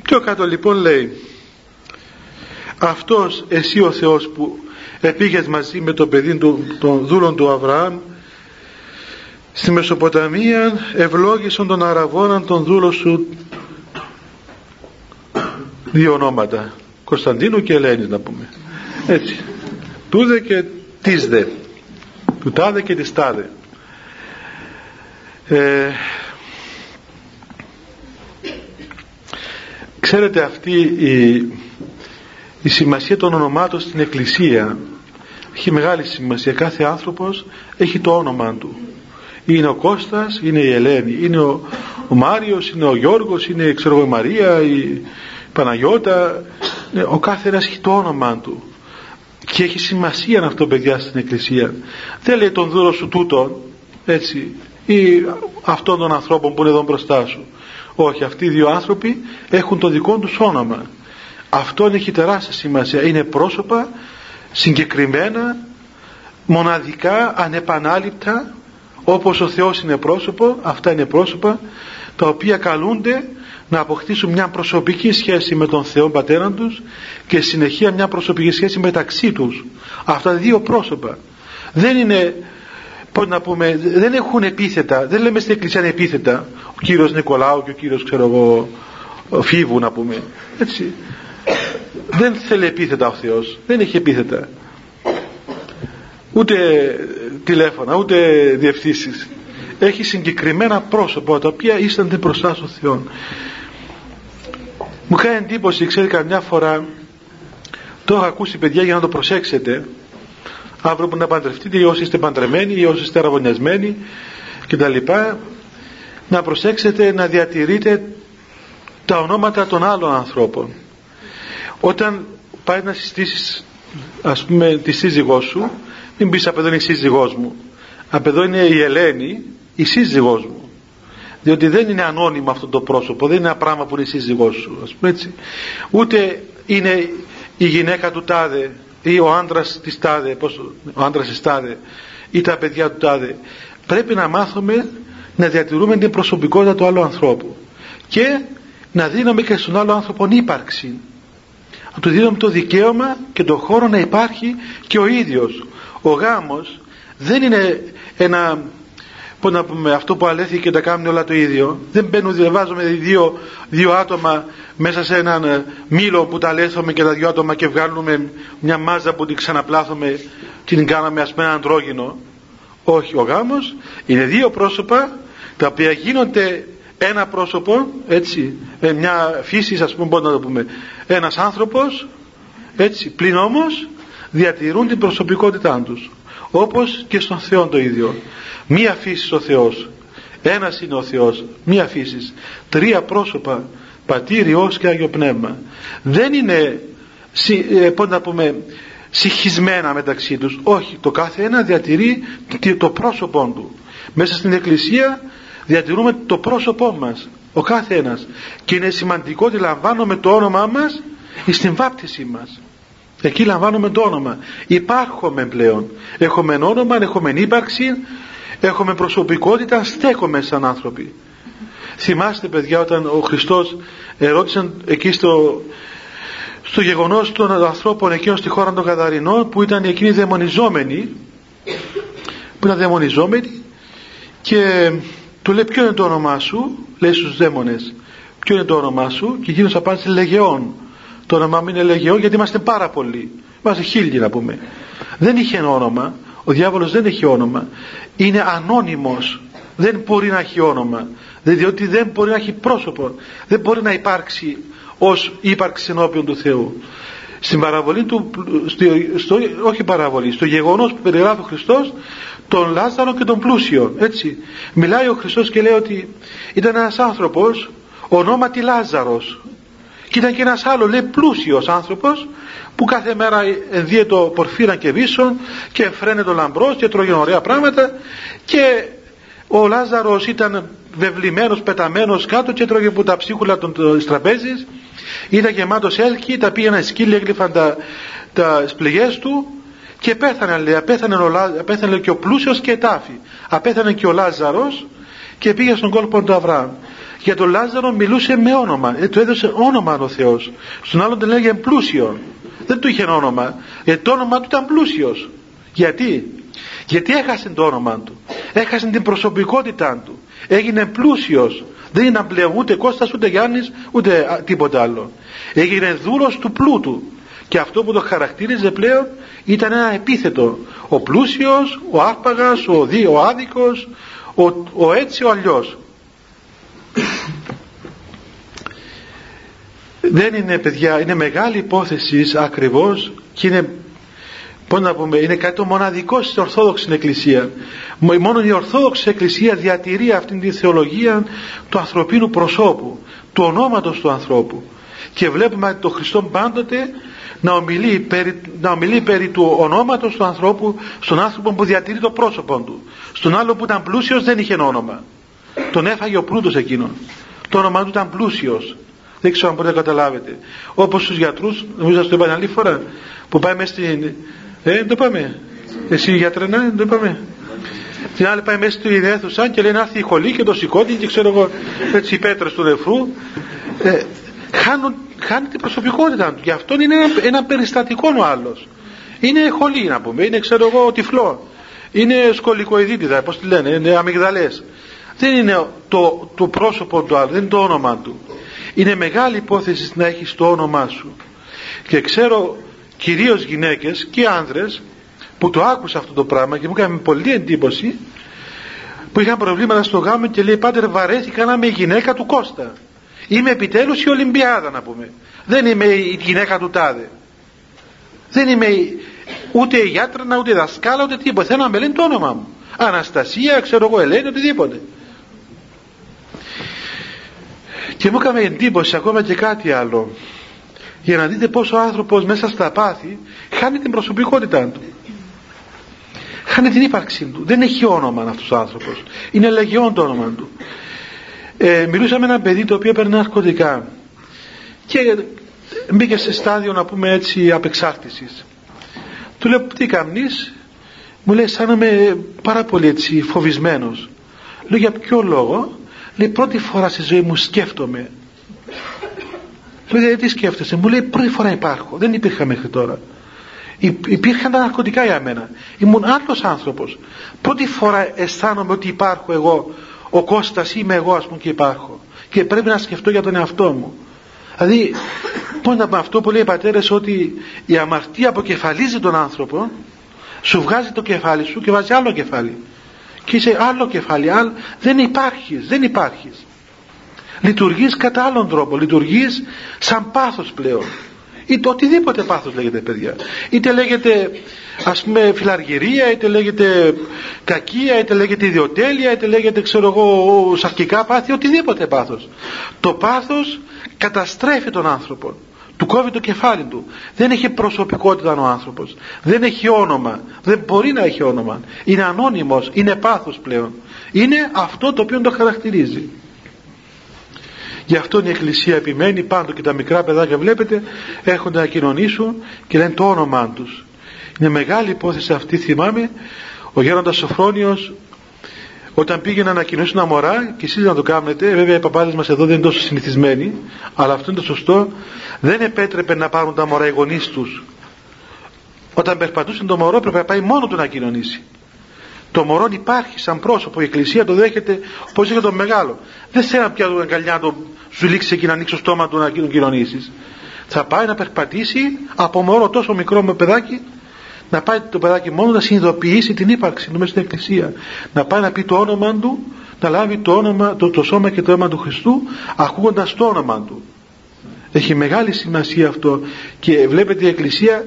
Πιο κάτω λοιπόν λέει αυτός εσύ ο Θεός που επήγες μαζί με το παιδί του, των δούλων του Αβραάμ στη Μεσοποταμία ευλόγησαν τον Αραβώναν τον δούλο σου. Δύο ονόματα. Κωνσταντίνου και Ελένης να πούμε. Έτσι. Τούδε και της δε του τάδε και της τάδε ε, ξέρετε αυτή η, η σημασία των ονομάτων στην Εκκλησία έχει μεγάλη σημασία. Κάθε άνθρωπος έχει το όνομα του είναι ο Κώστας, είναι η Ελένη είναι ο, ο Μάριος, είναι ο Γιώργος είναι ξέρω, η Μαρία, η Παναγιώτα. Ε, ο κάθε ένας έχει το όνομα του. Και έχει σημασία αυτό παιδιά στην Εκκλησία. Δεν λέει τον δούρο σου τούτον έτσι ή αυτών των ανθρώπων που είναι εδώ μπροστά σου. Όχι αυτοί οι δύο άνθρωποι έχουν το δικό τους όνομα. Αυτό έχει τεράστια σημασία. Είναι πρόσωπα συγκεκριμένα μοναδικά ανεπανάληπτα όπως ο Θεός είναι πρόσωπο αυτά είναι πρόσωπα τα οποία καλούνται να αποκτήσουν μια προσωπική σχέση με τον Θεό Πατέρα τους και συνεχεία μια προσωπική σχέση μεταξύ τους. Αυτά δύο πρόσωπα. Δεν είναι πώς να πούμε δεν έχουν επίθετα δεν λέμε στην εκκλησία επίθετα. Ο κύριος Νικολάου και ο κύριος ξέρω εγώ Φίβου να πούμε. Έτσι. Δεν θέλει επίθετα ο Θεός. Δεν έχει επίθετα ούτε τηλέφωνα ούτε διευθύνσεις. Έχει συγκεκριμένα πρόσωπα τα οποία ήσταν μπροστά στο Θεό. Μου κάνει εντύπωση ξέρει καμιά φορά το έχω ακούσει παιδιά για να το προσέξετε. Αύριο που να παντρευτείτε ή όσοι είστε παντρεμένοι ή όσοι είστε αραβωνιασμένοι κτλ. Να προσέξετε να διατηρείτε τα ονόματα των άλλων ανθρώπων. Όταν πάει να συστήσεις ας πούμε τη σύζυγό σου μην πεις απ' εδώ είναι η σύζυγός μου απ' εδώ είναι η Ελένη η σύζυγός μου. Διότι δεν είναι ανώνυμο αυτό το πρόσωπο δεν είναι ένα πράγμα που είναι η σύζυγός σου ας πούμε έτσι. Ούτε είναι η γυναίκα του τάδε ή ο άντρας της τάδε πώς, ο άντρας της τάδε ή τα παιδιά του τάδε. Πρέπει να μάθουμε να διατηρούμε την προσωπικότητα του άλλου ανθρώπου και να δίνουμε και στον άλλο άνθρωπο ύπαρξη. Να του δίνουμε το δικαίωμα και το χώρο να υπάρχει και ο ίδιος ο γάμος δεν είναι ένα πώς να πούμε, αυτό που αλέθηκε και τα κάνουν όλα το ίδιο. Δεν μπαίνουν, διαβάζουμε δύο, δύο άτομα μέσα σε έναν ε, μήλο που τα λέθουμε και τα δύο άτομα και βγάλουμε μια μάζα που την ξαναπλάθουμε και την κάναμε ας πούμε ένα αντρόγινο όχι ο γάμος είναι δύο πρόσωπα τα οποία γίνονται ένα πρόσωπο έτσι ε, μια φύση ας πούμε να το πούμε. Ένας άνθρωπος έτσι πλην όμως διατηρούν την προσωπικότητά τους όπως και στον Θεό το ίδιο. Μία φύση ο Θεός. Ένας είναι ο Θεός. Μία φύση. Τρία πρόσωπα. Πατήρ, Υιός και Άγιο Πνεύμα. Δεν είναι ε, πώς να πούμε συγχυσμένα μεταξύ τους. Όχι. Το κάθε ένα διατηρεί το πρόσωπό του. Μέσα στην Εκκλησία διατηρούμε το πρόσωπό μας ο κάθε ένας. Και είναι σημαντικό ότι λαμβάνουμε το όνομά μας στην βάπτιση μας εκεί λαμβάνουμε το όνομα. Υπάρχουμε πλέον. Έχουμε όνομα, έχουμε ύπαρξη έχουμε προσωπικότητα στέκομαι σαν άνθρωποι. Θυμάστε παιδιά όταν ο Χριστός ερώτησαν εκεί στο, στο γεγονός των ανθρώπων εκείνων στη χώρα των Καδαρινών που ήταν εκείνοι δαιμονιζόμενοι που ήταν δαιμονιζόμενοι και του λέει ποιο είναι το όνομά σου; Λέει στους δαίμονες ποιο είναι το όνομά σου; Και εκείνος απάντησε λεγεών το όνομά μου είναι Λεγεών γιατί είμαστε πάρα πολλοί. Είμαστε χίλιοι να πούμε. Δεν είχε όνομα. Ο διάβολος δεν έχει όνομα. Είναι ανώνυμος. Δεν μπορεί να έχει όνομα. Διότι δεν μπορεί να έχει πρόσωπο. Δεν μπορεί να υπάρξει ως ύπαρξης ενώπιον του Θεού. Στην παραβολή του στο, όχι παραβολή στο γεγονός που περιγράφει ο Χριστός τον Λάζαρο και τον πλούσιο έτσι. Μιλάει ο Χριστός και λέει ότι ήταν ένας άνθρωπος ονόματι Λάζαρος και ήταν και ένας άλλος λέει πλούσιος άνθρωπος που κάθε μέρα ενδύεται πορφύρα και βίσον και φρένεται ο λαμπρός και τρώγει ωραία πράγματα. Και ο Λάζαρος ήταν βεβλημένος, πεταμένος κάτω και τρώγε από τα ψίχουλα των τραπέζης ήταν γεμάτος έλκη, τα πήγαιναν σκύλοι, έγλυφαν τα, τα σπληγές του και πέθανε λέει, απέθανε, ο, απέθανε και ο πλούσιος και τάφη. Απέθανε και ο Λάζαρος και πήγε στον κόλπο του Αβραάμ για τον Λάζαρο μιλούσε με όνομα. Ε, του έδωσε όνομα ο Θεός. Στον άλλον τον λέγε πλούσιο δεν του είχε όνομα. Γιατί το όνομα του ήταν πλούσιος. Γιατί; Γιατί έχασε το όνομα του. Έχασε την προσωπικότητά του. Έγινε πλούσιος. Δεν είναι πλέον ούτε Κώστας ούτε Γιάννης ούτε τίποτα άλλο. Έγινε δούρος του πλούτου. Και αυτό που το χαρακτήριζε πλέον ήταν ένα επίθετο. Ο πλούσιος, ο άρπαγας, ο, δι, ο άδικος ο, ο έτσι ο αλλιώς δεν είναι παιδιά, είναι μεγάλη υπόθεση ακριβώς και είναι πώς να πούμε, είναι κάτι το μοναδικό στην Ορθόδοξη Εκκλησία. Μόνο η Ορθόδοξη Εκκλησία διατηρεί αυτήν τη θεολογία του ανθρωπίνου προσώπου, του ονόματος του ανθρώπου. Και βλέπουμε τον Χριστό πάντοτε να ομιλεί, περί, να ομιλεί περί του ονόματος του ανθρώπου στον άνθρωπο που διατηρεί το πρόσωπο του. Στον άλλο που ήταν πλούσιος δεν είχε όνομα. Τον έφαγε ο πλούτος εκείνον. Το όνομα του ήταν πλούσιος. Δεν ξέρω αν μπορείτε να καταλάβετε. Όπως στους γιατρούς, νομίζω να το είπα άλλη φορά, που πάει μέσα στην... Ε, δεν το πάμε. Εσύ γιατρέ, ναι, δεν το είπαμε. Την άλλη πάει μέσα στην αίθουσα και λέει να έρθει η χολή και το σηκώτη και ξέρω εγώ έτσι οι πέτρες του νεφρού. Ε, χάνουν, χάνει την προσωπικότητα του. Γι' αυτό είναι ένα, ένα περιστατικό ο άλλος. Είναι χολή να πούμε, είναι ξέρω εγώ τυφλό. Είναι σκολικοειδίτιδα, πώς τη λένε, είναι αμυγδαλές. Δεν είναι το, το πρόσωπο του άλλου, δεν είναι το όνομα του. Είναι μεγάλη υπόθεση να έχεις το όνομά σου. Και ξέρω κυρίως γυναίκες και άνδρες που το άκουσα αυτό το πράγμα και μου έκανε πολύ εντύπωση που είχαν προβλήματα στο γάμο και λέει πάτερ βαρέθηκα να είμαι η γυναίκα του Κώστα. Είμαι επιτέλους η Ολυμπιάδα να πούμε. Δεν είμαι η γυναίκα του Τάδε. Δεν είμαι ούτε η γιατρά, ούτε η δασκάλα, ούτε τίποτα. Θέλω να με λένε το όνομα μου. Αναστασία, ξέρω εγώ, Ελένη, οτιδήποτε. Και μου έκανε εντύπωση ακόμα και κάτι άλλο. Για να δείτε πόσο ο άνθρωπος μέσα στα πάθη χάνει την προσωπικότητά του. Χάνει την ύπαρξή του. Δεν έχει όνομα αυτός ο άνθρωπος. Είναι λεγιόν το όνομα του. Ε, μιλούσα με ένα παιδί το οποίο παίρνει ναρκωτικά και μπήκε σε στάδιο να πούμε έτσι απεξάρτησης. Του λέω τι κάνεις; Μου λέει σαν να είμαι πάρα πολύ έτσι φοβισμένος. Λέω για ποιο λόγο; Λέει πρώτη φορά στη ζωή μου σκέφτομαι. Λέω τι σκέφτεσαι; Μου λέει πρώτη φορά υπάρχω. Δεν υπήρχα μέχρι τώρα. Υπήρχαν τα ναρκωτικά για μένα. Ήμουν άλλος άνθρωπος. Πρώτη φορά αισθάνομαι ότι υπάρχω εγώ. Ο Κώστας είμαι εγώ ας πούμε και υπάρχω. Και πρέπει να σκεφτώ για τον εαυτό μου. Δηλαδή, πώς να πω αυτό που λέει οι πατέρες ότι η αμαρτία αποκεφαλίζει τον άνθρωπο, σου βγάζει το κεφάλι σου και βάζει άλλο κεφάλι και είσαι άλλο κεφάλι. Άλλο, δεν υπάρχεις δεν υπάρχεις. Λειτουργείς κατά άλλον τρόπο. Λειτουργείς σαν πάθος πλέον. Είτε οτιδήποτε πάθος λέγεται παιδιά. Είτε λέγεται ας πούμε φιλαργυρία είτε λέγεται κακία είτε λέγεται ιδιοτέλεια είτε λέγεται ξέρω εγώ σαρκικά πάθη οτιδήποτε πάθος. Το πάθος καταστρέφει τον άνθρωπο του κόβει το κεφάλι του. Δεν έχει προσωπικότητα ο άνθρωπος. Δεν έχει όνομα. Δεν μπορεί να έχει όνομα. Είναι ανώνυμος, είναι πάθος πλέον. Είναι αυτό το οποίο το χαρακτηρίζει. Γι' αυτό η Εκκλησία επιμένει πάντο και τα μικρά παιδάκια βλέπετε έρχονται να κοινωνήσουν και λένε το όνομά τους. Είναι μεγάλη υπόθεση αυτή θυμάμαι. Ο γέροντας Σοφρόνιος όταν πήγε να ανακοινώσει ένα μωρά και εσείς να το κάνετε βέβαια οι παπάδες μας εδώ δεν είναι τόσο συνηθισμένοι αλλά αυτό είναι το σωστό. Δεν επέτρεπε να πάρουν τα μωρά οι γονείς τους. Όταν περπατούσε το μωρό πρέπει να πάει μόνο του να κοινωνήσει. Το μωρό υπάρχει σαν πρόσωπο η εκκλησία το δέχεται όπως είχε τον μεγάλο. Δεν θέλει πια του αγκαλιά του σου λήξει εκεί να ανοίξει το στόμα του να κοινωνήσεις. Θα πάει να περπατήσει από μωρό τόσο μικρό με παιδάκι να πάει το παιδάκι μόνο να συνειδητοποιήσει την ύπαρξη του μέσα στην εκκλησία. Να πάει να πει το όνομα του να λάβει το, όνομα, το, το σώμα και το αίμα του Χριστού ακούγοντας το όνομα του. Έχει μεγάλη σημασία αυτό. Και βλέπετε η εκκλησία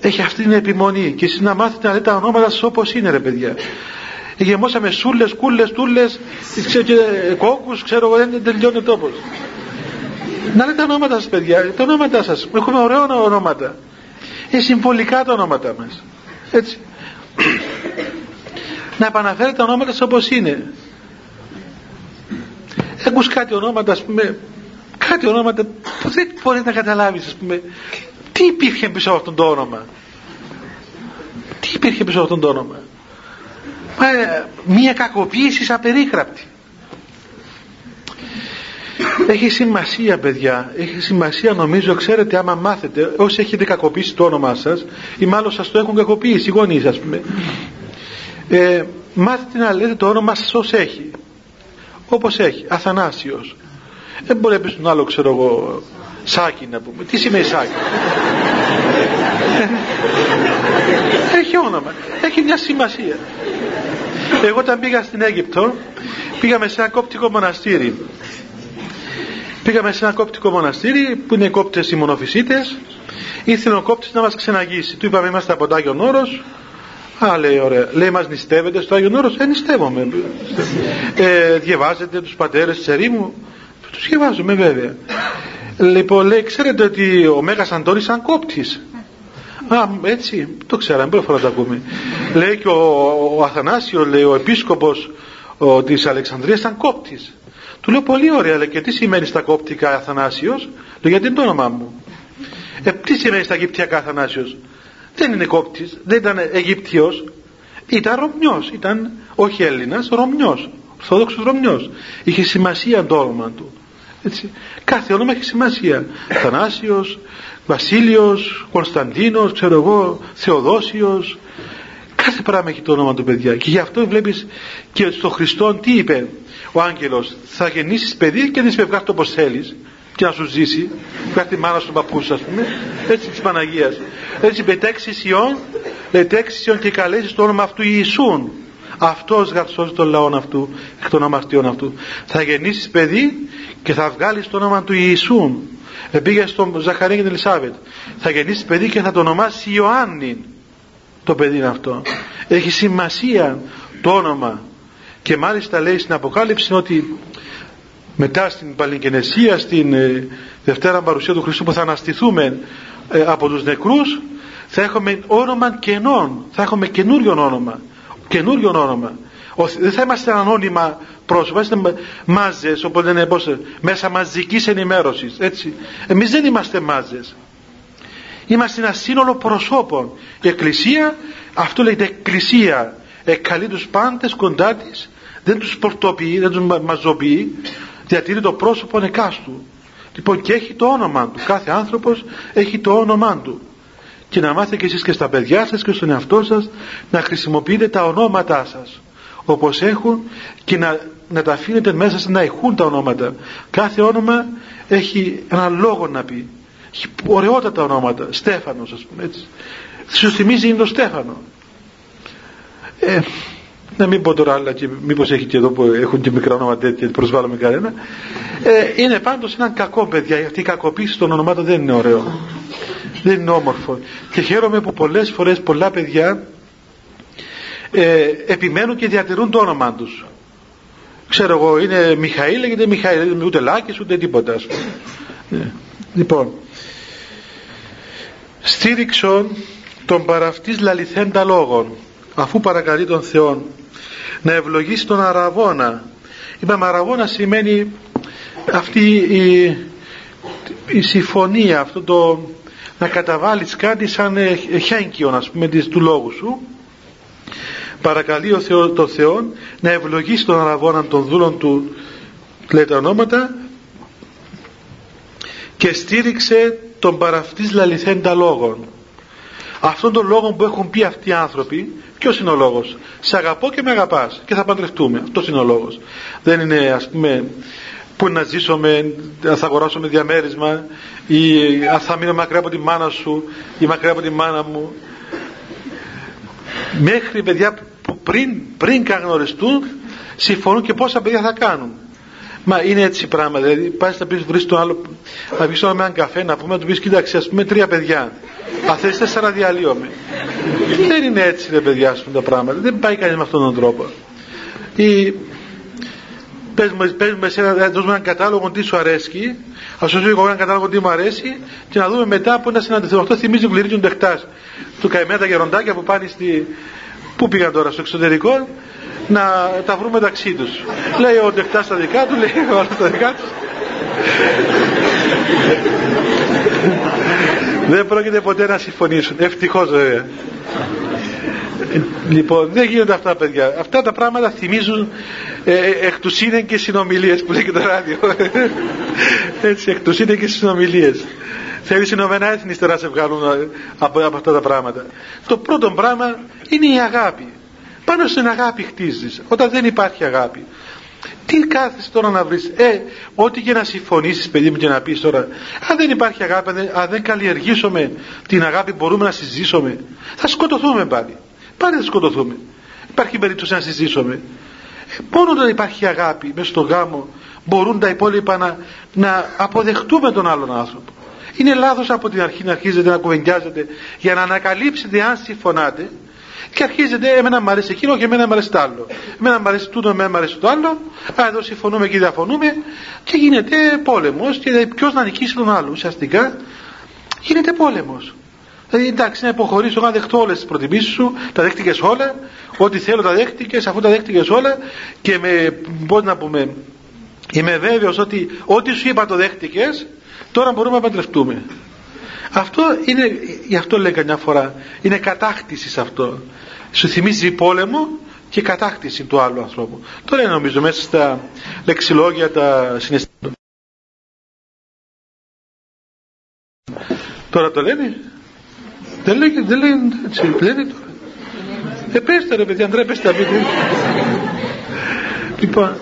έχει αυτή την επιμονή. Και εσείς να μάθετε να λέτε τα ονόματα σας όπως είναι ρε παιδιά. Γεμώσαμε σούλες, κούλες, τούλες και κόκκους ξέρω εγώ δεν τελειώνει ο τόπος. Να λέτε τα ονόματα σας παιδιά. Τα ονόματά σας. Έχουμε ωραία ονόματα είναι συμβολικά τα ονόματα μας. Έτσι. Να επαναφέρετε τα ονόματα σας όπως είναι. Ακούς κάτι ονόματα ας πούμε κάτι ονόματα που δεν μπορείς να καταλάβεις ας πούμε τι υπήρχε πίσω από αυτό το όνομα. Τι υπήρχε πίσω από αυτό το όνομα. Ε, μία κακοποίηση απερίχραπτη έχει σημασία παιδιά. Έχει σημασία νομίζω. Ξέρετε άμα μάθετε όσοι έχετε κακοποιήσει το όνομά σας ή μάλλον σας το έχουν κακοποιήσει οι γονείς ας πούμε ε, μάθετε να λέτε το όνομα σας ως έχει. Όπως έχει. Αθανάσιος. Δεν μπορεί να πεις στον άλλο ξέρω εγώ Σάκη να πούμε. Τι σημαίνει Σάκη; Έχει όνομα. Έχει μια σημασία. Εγώ όταν πήγα στην Αίγυπτο πήγαμε σε ένα κόπτικο μοναστήρι πήγαμε σε ένα κόπτικο μοναστήρι που είναι οι κόπτες οι μονοφυσίτες ήθελε ο κόπτης να μας ξεναγήσει του είπαμε είμαστε από το Άγιον Όρος Α, λέει, ωραία. Λέει, μας νηστεύετε στο Άγιον Όρος. Ε, νηστεύομαι. Ε, διαβάζετε τους πατέρες της ερήμου. Τους διαβάζουμε βέβαια. Λοιπόν, λέει, ξέρετε ότι ο Μέγας Αντώνης ήταν κόπτης. Α, έτσι, το ξέραμε, πρώτη φορά το ακούμε. λέει και ο, ο Αθανάσιος, λέει, ο επίσκοπος ο, της Αλεξανδρίας ήταν κόπτης. Του λέω πολύ ωραία, λέει, και τι σημαίνει στα κόπτικα Αθανάσιος; Λέω, γιατί είναι το όνομά μου. Ε, τι σημαίνει στα Αιγυπτιακά Αθανάσιος; Δεν είναι κόπτης, δεν ήταν Αιγύπτιος. Ήταν Ρωμιός, ήταν όχι Έλληνας, Ρωμιός. Ορθόδοξος Ρωμιός. Είχε σημασία το όνομα του. Έτσι. Κάθε όνομα έχει σημασία. Θανάσιος, Βασίλειος, Κωνσταντίνος, ξέρω εγώ, Θεοδόσιος. Κάθε πράγμα έχει το όνομα του παιδιά. Και γι' αυτό βλέπεις και στο Χριστό τι είπε; Ο άγγελος. Θα γεννήσεις παιδί και δεν σε το όπως θέλεις και να σου ζήσει. Βγάζει τη μάνα σου παππού ας πούμε. Έτσι της Παναγίας. Έτσι πετέξεις Ιών, πετέξεις Ιών και καλέσεις το όνομα αυτού Ιησούν. Αυτός γαρσώσει τον λαό αυτού, εκ των αμαρτιών αυτού. Θα γεννήσεις παιδί και θα βγάλεις το όνομα του Ιησούν. Πήγε στον Ζαχαρία και την Ελισάβετ. Θα γεννήσεις παιδί και θα το ονομάσεις Ιωάννη. Το παιδί είναι αυτό. Έχει σημασία το όνομα. Και μάλιστα λέει στην Αποκάλυψη ότι μετά στην Παλικενεσία, στην ε, Δευτέρα Παρουσία του Χριστού που θα αναστηθούμε ε, από τους νεκρούς θα έχουμε όνομα κενών, θα έχουμε καινούριο όνομα καινούριο όνομα. Δεν θα είμαστε ανώνυμα πρόσωπα, είμαστε μάζες, οπότε είναι πώς, μέσα μαζικής ενημέρωσης, έτσι. Εμείς δεν είμαστε μάζες. Είμαστε ένα σύνολο προσώπων. Η Εκκλησία, αυτό λέγεται Εκκλησία, εκκαλεί τους πάντες κοντά της, δεν τους πορτοποιεί, δεν τους μαζοποιεί, διατηρεί το πρόσωπο εκάστου. Λοιπόν και έχει το όνομα του. Κάθε άνθρωπος έχει το όνομά του. Και να μάθετε και εσείς και στα παιδιά σας και στον εαυτό σας να χρησιμοποιείτε τα ονόματά σας. Όπως έχουν και να, να τα αφήνετε μέσα σας να έχουν τα ονόματα. Κάθε όνομα έχει ένα λόγο να πει. Έχει ωραιότατα ονόματα. Στέφανος ας πούμε έτσι. Σου θυμίζει είναι το Στέφανο. Ε, να μην πω τώρα άλλα και μήπως έχει και εδώ που έχουν και μικρά ονόματα τέτοια προσβάλλουμε κανένα. Ε, είναι πάντως ένα κακό παιδιά. Αυτή η κακοποίηση των ονομάτων δεν είναι ωραίο. Δεν είναι όμορφο. Και χαίρομαι που πολλές φορές πολλά παιδιά ε, επιμένουν και διατηρούν το όνομα τους. Ξέρω εγώ είναι Μιχαήλ λέγεται Μιχαήλ. Ούτε Λάκης ούτε τίποτα ας πούμε. Ε, λοιπόν στήριξον τον παραυτής λαληθέντα λόγων αφού παρακαλεί τον Θεό να ευλογήσει τον Αραβόνα είπαμε Αραβόνα σημαίνει αυτή η, η συμφωνία αυτό το να καταβάλεις κάτι σαν χέγκιο ας πούμε του λόγου σου. Παρακαλεί ο Θεό, το Θεό να ευλογήσει τον Αραβόνα των δούλων του λέει τα ονόματα και στήριξε τον παραυτής λαληθέντα λόγων αυτόν τον λόγο που έχουν πει αυτοί οι άνθρωποι ποιος είναι ο λόγος; Σε αγαπώ και με αγαπάς και θα παντρευτούμε. Αυτός είναι ο λόγος. Δεν είναι ας πούμε που να ζήσουμε, θα αγοράσουμε διαμέρισμα ή αν θα μείνω μακριά από τη μάνα σου ή μακριά από τη μάνα μου. Μέχρι παιδιά που πριν, πριν καν γνωριστούν συμφωνούν και πόσα παιδιά θα κάνουν Μα είναι έτσι πράγμα. Δηλαδή, πας να πεις βρεις τον άλλο, να πεις με έναν καφέ, να πούμε, να του πεις κοίταξε, ας πούμε, τρία παιδιά. Αν θες τέσσερα διαλύομαι. Δεν είναι έτσι, ρε παιδιά, ας πούμε τα πράγματα. Δεν πάει κανείς με αυτόν τον τρόπο. Ή πες μου, πες μου εσένα, να δώσουμε έναν κατάλογο τι σου αρέσει, ας σου εγώ έναν κατάλογο τι μου αρέσει και να δούμε μετά που να συναντηθούμε. Αυτό θυμίζει γλυρί του ντεχτάς του καημένα τα γεροντάκια που πάνε στη. Πού πήγαν τώρα, στο εξωτερικό, να τα βρούμε μεταξύ τους. Λέει ο Ντεχτάς στα δικά τους, λέει ο άλλος στα δικά τους. δεν πρόκειται ποτέ να συμφωνήσουν. Ευτυχώς βέβαια. Λοιπόν, δεν γίνονται αυτά παιδιά. Αυτά τα πράγματα θυμίζουν ε, ε εκ τους και συνομιλίες που λέει και το ράδιο. Έτσι, εκ τους και συνομιλίες. Θέλεις Ηνωμένα Έθνη τώρα να σε βγάλουν ε, από, από αυτά τα πράγματα. Το πρώτο πράγμα είναι η αγάπη. Πάνω στην αγάπη χτίζεις. Όταν δεν υπάρχει αγάπη. Τι κάθεσαι τώρα να βρεις; Ε, ό,τι και να συμφωνήσεις παιδί μου και να πεις τώρα. Αν δεν υπάρχει αγάπη, αν δεν καλλιεργήσουμε την αγάπη μπορούμε να συζήσουμε. Θα σκοτωθούμε πάλι. Πάλι θα σκοτωθούμε. Υπάρχει περίπτωση να συζήσουμε. Ε, μόνο όταν υπάρχει αγάπη μέσα στο γάμο μπορούν τα υπόλοιπα να, να αποδεχτούμε τον άλλον άνθρωπο. Είναι λάθος από την αρχή να αρχίζετε να κουβεντιάζετε για να ανακαλύψετε αν συμφωνάτε και αρχίζετε, εμένα μου αρέσει εκείνο και εμένα μου αρέσει το άλλο. Εμένα μου αρέσει τούτο, εμένα μου αρέσει το άλλο. Α, εδώ συμφωνούμε και διαφωνούμε. Και γίνεται πόλεμος. Και ποιος να νικήσει τον άλλο. Ουσιαστικά γίνεται πόλεμος. Δηλαδή εντάξει να υποχωρήσω να δεχτώ όλες τις προτιμήσεις σου, τα δέχτηκες όλα, ό,τι θέλω τα δέχτηκες, αφού τα δέχτηκες όλα και με, πώς να πούμε, είμαι βέβαιος ότι ό,τι σου είπα το δέχτηκες, τώρα μπορούμε να παντρευτούμε. Αυτό είναι, γι' αυτό λέει καμιά φορά, είναι κατάκτηση σε αυτό. Σου θυμίζει πόλεμο και κατάκτηση του άλλου ανθρώπου. Τώρα είναι νομίζω μέσα στα λεξιλόγια τα συναισθήματα. Τώρα το λένε. Δεν λέει, δεν λέει, έτσι, λένε τώρα. Ε, πες το ρε παιδιά, Αντρέα, πες τα πείτε. λοιπόν,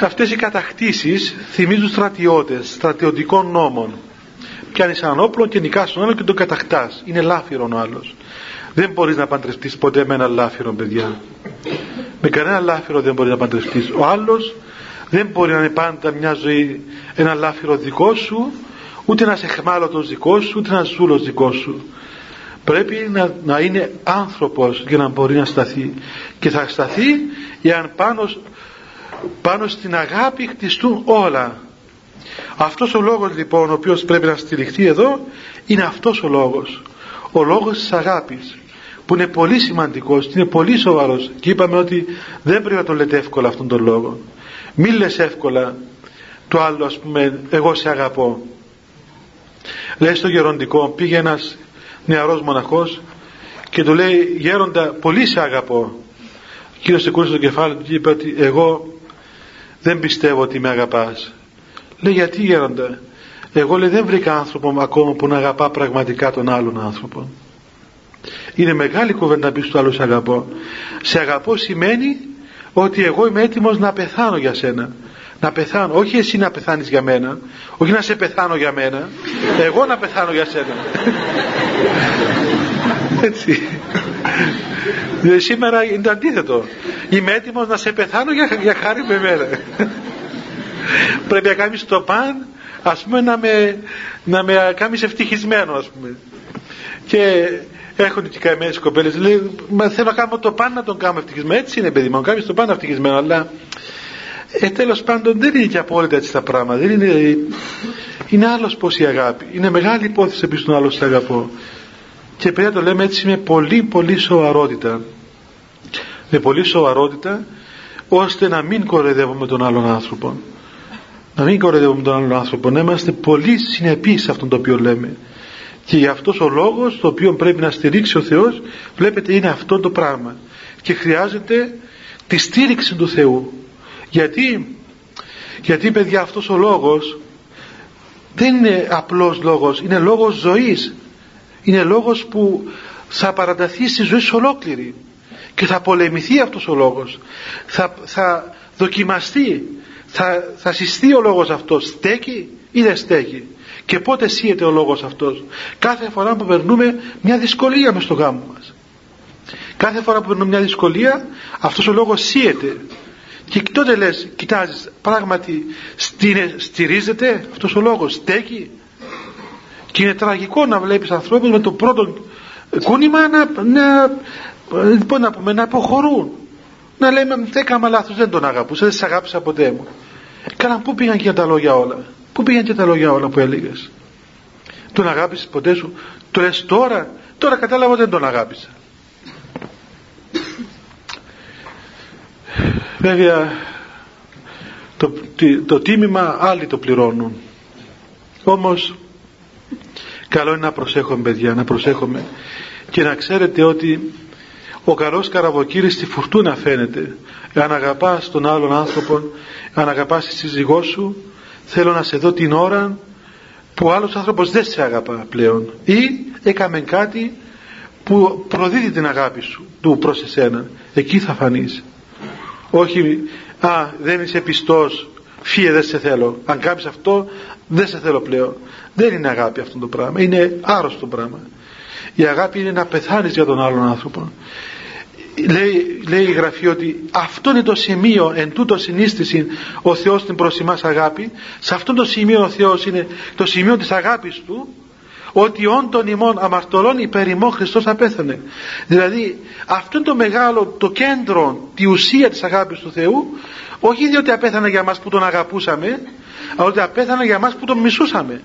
αυτές οι κατακτήσεις θυμίζουν στρατιώτες, στρατιωτικών νόμων πιάνεις έναν όπλο και νικάς τον άλλο και τον κατακτάς. Είναι λάφυρο ο άλλος. Δεν μπορείς να παντρευτείς ποτέ με ένα λάφυρο, παιδιά. Με κανένα λάφυρο δεν μπορείς να παντρευτείς. Ο άλλος δεν μπορεί να είναι πάντα μια ζωή ένα λάφυρο δικό σου, ούτε ένα εχμάλωτο δικό σου, ούτε ένα ζούλος δικό σου. Πρέπει να, να είναι άνθρωπος για να μπορεί να σταθεί. Και θα σταθεί εάν πάνω, πάνω στην αγάπη χτιστούν όλα αυτός ο λόγος λοιπόν ο οποίος πρέπει να στηριχθεί εδώ είναι αυτός ο λόγος. Ο λόγος της αγάπης που είναι πολύ σημαντικός και είναι πολύ σοβαρός και είπαμε ότι δεν πρέπει να τον λέτε εύκολα αυτόν τον λόγο. Μην λες εύκολα το άλλο ας πούμε εγώ σε αγαπώ. Λέει στο γεροντικό πήγε ένας νεαρός μοναχός και του λέει γέροντα πολύ σε αγαπώ. Ο κύριος σηκούσε το κεφάλι του και είπε ότι εγώ δεν πιστεύω ότι με αγαπάς Λέει γιατί γέροντα. Εγώ λέει δεν βρήκα άνθρωπο ακόμα που να αγαπά πραγματικά τον άλλον άνθρωπο. Είναι μεγάλη κουβέντα να πεις στο άλλο σε αγαπώ. Σε αγαπώ σημαίνει ότι εγώ είμαι έτοιμος να πεθάνω για σένα. Να πεθάνω, όχι εσύ να πεθάνεις για μένα, όχι να σε πεθάνω για μένα, εγώ να πεθάνω για σένα. Έτσι. Δηλαδή σήμερα είναι το αντίθετο. Είμαι έτοιμος να σε πεθάνω για, για χάρη με μένα πρέπει να κάνεις το παν ας πούμε να με, να με κάνεις ευτυχισμένο ας πούμε. Και έχουν και καημένες κοπέλες. Λέει μα θέλω να κάνω το παν να τον κάνω ευτυχισμένο. Έτσι είναι παιδί μου. Να κάνεις το παν ευτυχισμένο αλλά ε, τέλος πάντων δεν είναι και απόλυτα έτσι τα πράγματα δεν είναι, είναι άλλος πως η αγάπη είναι μεγάλη υπόθεση επίσης τον άλλο σε αγαπώ και πρέπει να το λέμε έτσι με πολύ πολύ σοβαρότητα με πολύ σοβαρότητα ώστε να μην κοροϊδεύουμε τον άλλον άνθρωπο να μην κοροϊδεύουμε τον άλλον άνθρωπο, να είμαστε πολύ συνεπείς σε αυτόν το οποίο λέμε. Και για αυτός ο λόγος το οποίο πρέπει να στηρίξει ο Θεός, βλέπετε είναι αυτό το πράγμα. Και χρειάζεται τη στήριξη του Θεού. Γιατί, γιατί παιδιά αυτός ο λόγος δεν είναι απλός λόγος, είναι λόγος ζωής. Είναι λόγος που θα παραταθεί στη ζωή σου ολόκληρη και θα πολεμηθεί αυτός ο λόγος. Θα, θα δοκιμαστεί θα, θα συστεί ο λόγος αυτός στέκει ή δεν στέκει; Και πότε σύεται ο λόγος αυτός; Κάθε φορά που περνούμε μια δυσκολία μες στο γάμο μας κάθε φορά που περνούμε μια δυσκολία αυτός ο λόγος σύεται και τότε λες κοιτάζεις πράγματι στηρίζεται αυτός ο λόγος στέκει. Και είναι τραγικό να βλέπεις ανθρώπους με το πρώτο κούνημα να, να, να, πούμε, να αποχωρούν. Να λέμε δεν έκανα λάθος δεν τον αγαπούσα δεν σε αγάπησα ποτέ μου Καλά πού πήγαν και τα λόγια όλα πού πήγαν και τα λόγια όλα που έλεγες. Τον αγάπησες ποτέ σου το λες τώρα τώρα κατάλαβα ότι δεν τον αγάπησα βέβαια το, το τίμημα άλλοι το πληρώνουν. Όμως καλό είναι να προσέχουμε παιδιά να προσέχουμε. Και να ξέρετε ότι ο καλός καραβοκύρης στη φουρτούνα φαίνεται. Αν αγαπάς τον άλλον άνθρωπο αν αγαπάς τη σύζυγό σου θέλω να σε δω την ώρα που ο άλλος άνθρωπος δεν σε αγαπά πλέον. Ή έκαμε κάτι που προδίδει την αγάπη σου του προς εσένα. Εκεί θα φανείς όχι α δεν είσαι πιστός. Φύε δεν σε θέλω. Αν κάνεις αυτό δεν σε θέλω πλέον. Δεν είναι αγάπη αυτό το πράγμα. Είναι άρρωστο πράγμα. Η αγάπη είναι να πεθάνεις για τον άλλον άνθρωπο. Λέει, λέει η Γραφή ότι αυτό είναι το σημείο εν τούτο συνίστηση ο Θεός την προς εμάς αγάπη. Σε αυτό το σημείο ο Θεός είναι το σημείο της αγάπης του ότι όντων ημών αμαρτωλών υπέρ ημών Χριστός απέθανε. Δηλαδή αυτό είναι το μεγάλο το κέντρο τη ουσία της αγάπης του Θεού όχι διότι απέθανε για μας που τον αγαπούσαμε αλλά ότι απέθανε για μας που τον μισούσαμε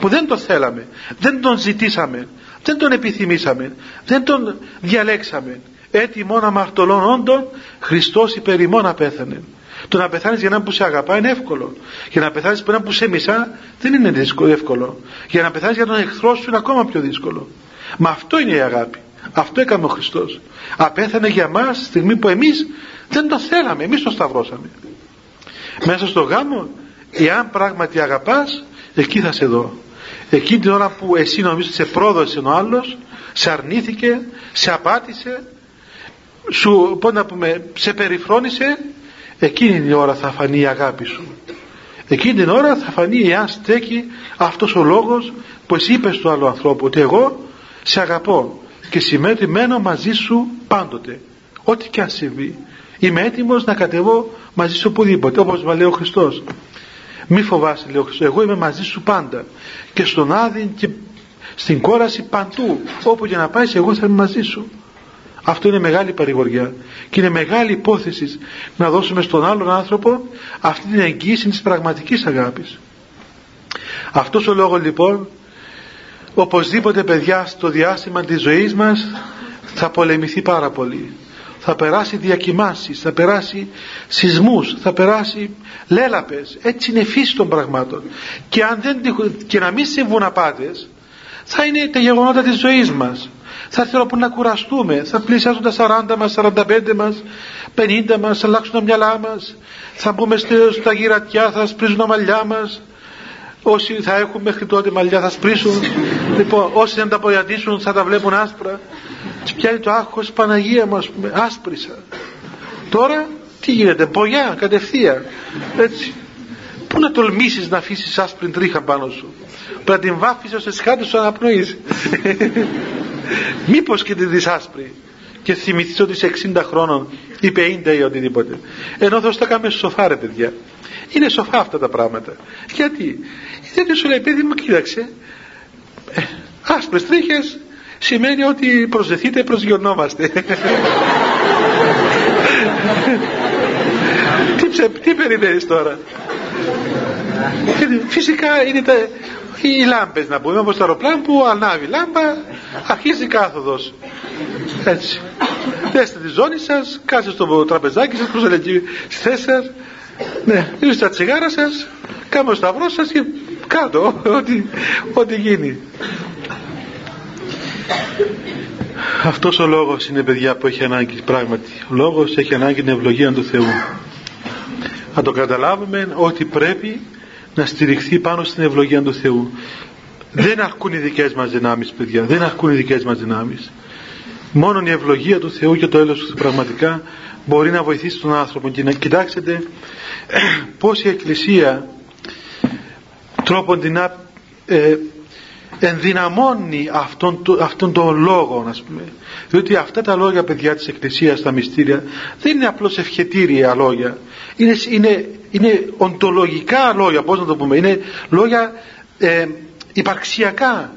που δεν τον θέλαμε δεν τον ζητήσαμε δεν τον επιθυμήσαμε δεν τον διαλέξαμε. Έτοιμον αμαρτωλών όντων Χριστός υπέρ ημών απέθανε το να πεθάνεις για έναν που σε αγαπά είναι εύκολο. Και να πεθάνεις για έναν που σε μισά δεν είναι εύκολο. Για να πεθάνεις για τον εχθρό σου είναι ακόμα πιο δύσκολο. Μα αυτό είναι η αγάπη. Αυτό έκανε ο Χριστός. Απέθανε για μας στιγμή που εμείς δεν το θέλαμε εμείς το σταυρώσαμε. Μέσα στο γάμο εάν πράγματι αγαπάς εκεί θα σε δω. Εκείνη την ώρα που εσύ νομίζεις σε πρόδωσε ο άλλος σε αρνήθηκε, σε απάτησε σου, πώς να πούμε, σε περιφρόνησε εκείνη την ώρα θα φανεί η αγάπη σου. Εκείνη την ώρα θα φανεί εάν στέκει αυτός ο λόγος που εσύ είπες του άλλου ανθρώπου ότι εγώ σε αγαπώ και σημαίνει μένω μαζί σου πάντοτε ό,τι και αν συμβεί. Είμαι έτοιμος να κατεβώ μαζί σου οπουδήποτε όπως μας λέει ο Χριστός. Μη φοβάσαι λέει ο Χριστός εγώ είμαι μαζί σου πάντα και στον άδειν και στην κόραση παντού. Όπου και να πάεις εγώ θα είμαι μαζί σου αυτό είναι μεγάλη παρηγοριά και είναι μεγάλη υπόθεση να δώσουμε στον άλλον άνθρωπο αυτή την εγγύηση της πραγματικής αγάπης. Αυτός ο λόγος λοιπόν οπωσδήποτε παιδιά στο διάστημα της ζωής μας θα πολεμηθεί πάρα πολύ. Θα περάσει διακοιμάσεις, θα περάσει σεισμούς, θα περάσει λέλαπες. Έτσι είναι φύση των πραγμάτων. Και, αν δεν, και να μην συμβούν απάτες θα είναι τα γεγονότα της ζωής μας. Θα θέλω που να κουραστούμε. Θα πλησιάσουν τα 40 μας, 45 μας 50 μας, θα αλλάξουν τα μυαλά μας. Θα μπούμε στα γυρατιά θα σπρίζουν τα μαλλιά μας. Όσοι θα έχουν μέχρι τότε μαλλιά θα σπρίσουν. Λοιπόν όσοι δεν τα απογιατήσουν θα τα βλέπουν άσπρα. Και πιάνει το άγχος Παναγία μας άσπρισα. Τώρα τι γίνεται μπογιά κατευθείαν. Έτσι Πού να τολμήσεις να αφήσεις άσπρη τρίχα πάνω σου; Πρέπει να την βάφεις ώστε στις σου αναπνοείς. Μήπως και τη δεις άσπρη και θυμηθείς ότι είσαι 60 χρόνων ή 50 ή οτιδήποτε. Ενώ θα τα κάνουμε σοφά ρε παιδιά. Είναι σοφά αυτά τα πράγματα. Γιατί, γιατί σου λέει παιδί μου κοίταξε, ε, άσπρες τρίχες σημαίνει ότι προσδεθείτε προσγειωνόμαστε. τι, ψε, τι περιμένεις τώρα; Φυσικά είναι τα, οι λάμπες να πούμε όπως το αεροπλάνο που ανάβει λάμπα αρχίζει κάθοδος. Έτσι. Δέστε τη ζώνη σας κάστε στο τραπεζάκι σας προσελεγγύη στη θέση σας ναι, ρίξτε τα τσιγάρα σας κάντε το σταυρό σας και κάτω ό,τι, ό,τι γίνει. Αυτός ο λόγος είναι παιδιά που έχει ανάγκη πράγματι. Ο λόγος έχει ανάγκη την ευλογία του Θεού να το καταλάβουμε ότι πρέπει να στηριχθεί πάνω στην ευλογία του Θεού. Δεν αρκούν οι δικές μας δυνάμεις παιδιά. Δεν αρκούν οι δικές μας δυνάμεις. Μόνο η ευλογία του Θεού και το έλεος του πραγματικά μπορεί να βοηθήσει τον άνθρωπο. Και να κοιτάξετε πως η Εκκλησία τρόπον την ε, ενδυναμώνει αυτόν, αυτόν τον λόγο ας πούμε. Διότι αυτά τα λόγια παιδιά της Εκκλησίας στα μυστήρια δεν είναι απλώς ευχετήρια λόγια. Είναι, είναι, είναι οντολογικά λόγια πώς να το πούμε. Είναι λόγια ε, υπαρξιακά.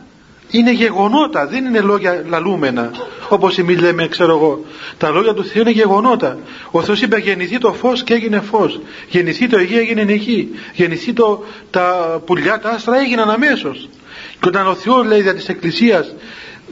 Είναι γεγονότα δεν είναι λόγια λαλούμενα. Όπως εμείς λέμε ξέρω εγώ τα λόγια του Θεού είναι γεγονότα. Ο Θεός είπε γεννηθεί το φως και έγινε φως. Γεννηθεί το υγεία έγινε υγεία γεννηθεί το, τα πουλιά τα άστρα έγιναν αμέσως και όταν ο Θεός λέει για της Εκκλησίας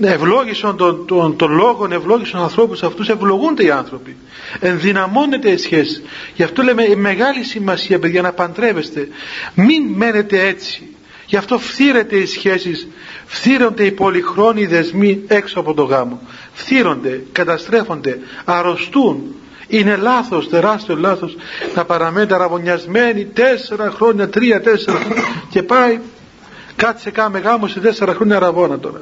ευλόγησαν τον, τον, τον λόγο, ευλόγησαν ανθρώπους αυτούς, ευλογούνται οι άνθρωποι. Ενδυναμώνεται η σχέση. Γι' αυτό λέμε η μεγάλη σημασία παιδιά να παντρεύεστε. Μην μένετε έτσι. Γι' αυτό φθύρεται οι σχέσεις, φθύρονται οι πολυχρόνιοι δεσμοί έξω από το γάμο. Φθύρονται, καταστρέφονται, αρρωστούν. Είναι λάθος, τεράστιο λάθος να παραμένετε αραβωνιασμένοι τέσσερα χρόνια, τρία, τέσσερα και πάει κάτσε κάμε γάμο σε τέσσερα χρόνια αραβόνα τώρα.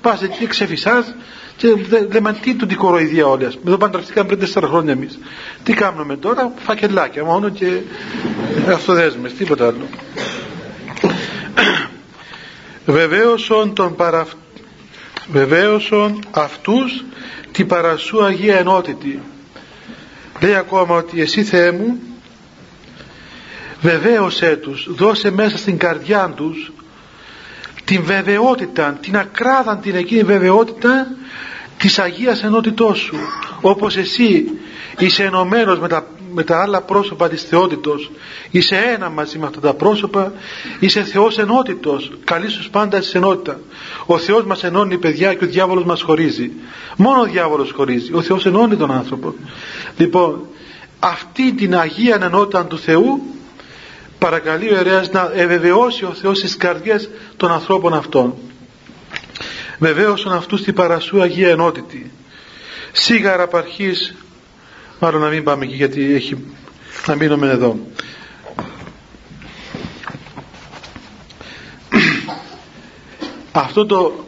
Πας εκεί ξεφυσάς και λέμε τι του την κοροϊδία όλοι ας πούμε. Εδώ παντρευτήκαμε πριν τέσσερα χρόνια εμείς. Τι κάνουμε τώρα, φακελάκια μόνο και αυτοδέσμες, τίποτα άλλο. Βεβαίωσον τον παρα... Βεβαίωσον αυτούς την παρασού Αγία Ενότητη. Λέει ακόμα ότι εσύ Θεέ μου βεβαίωσέ τους, δώσε μέσα στην καρδιά τους την βεβαιότητα, την ακράδαντη εκείνη βεβαιότητα της Αγίας Ενότητός σου. Όπως εσύ είσαι ενωμένος με τα, με τα άλλα πρόσωπα της θεότητος είσαι ένα μαζί με αυτά τα πρόσωπα είσαι Θεός ενότητος καλή σου πάντα σε ενότητα. Ο Θεός μας ενώνει παιδιά και ο διάβολος μας χωρίζει. Μόνο ο διάβολος χωρίζει. Ο Θεός ενώνει τον άνθρωπο. Λοιπόν αυτή την Αγία Ενότητα του Θεού παρακαλεί ο ιερέας να ευεβεβαιώσει ο Θεός στις καρδιές των ανθρώπων αυτών. Βεβαίωσον αυτούς την παρασού Αγία Ενότητη. Σίγαρα απαρχής μάλλον να μην πάμε εκεί γιατί έχει να μείνουμε εδώ. Αυτό το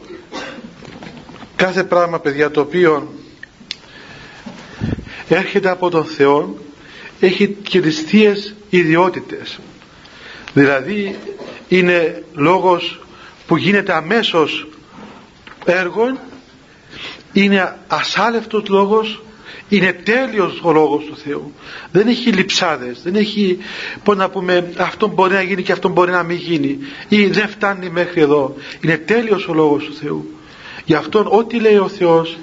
κάθε πράγμα παιδιά το οποίο έρχεται από τον Θεό έχει και τις θείες ιδιότητες δηλαδή είναι λόγος που γίνεται αμέσως έργο είναι ασάλευτος λόγος είναι τέλειος ο λόγος του Θεού. Δεν έχει λειψάδες δεν έχει πώς να πούμε αυτό μπορεί να γίνει και αυτό μπορεί να μην γίνει. Ή δεν φτάνει μέχρι εδώ. Είναι τέλειος ο λόγος του Θεού. Γι' αυτό ό,τι λέει ο Θεός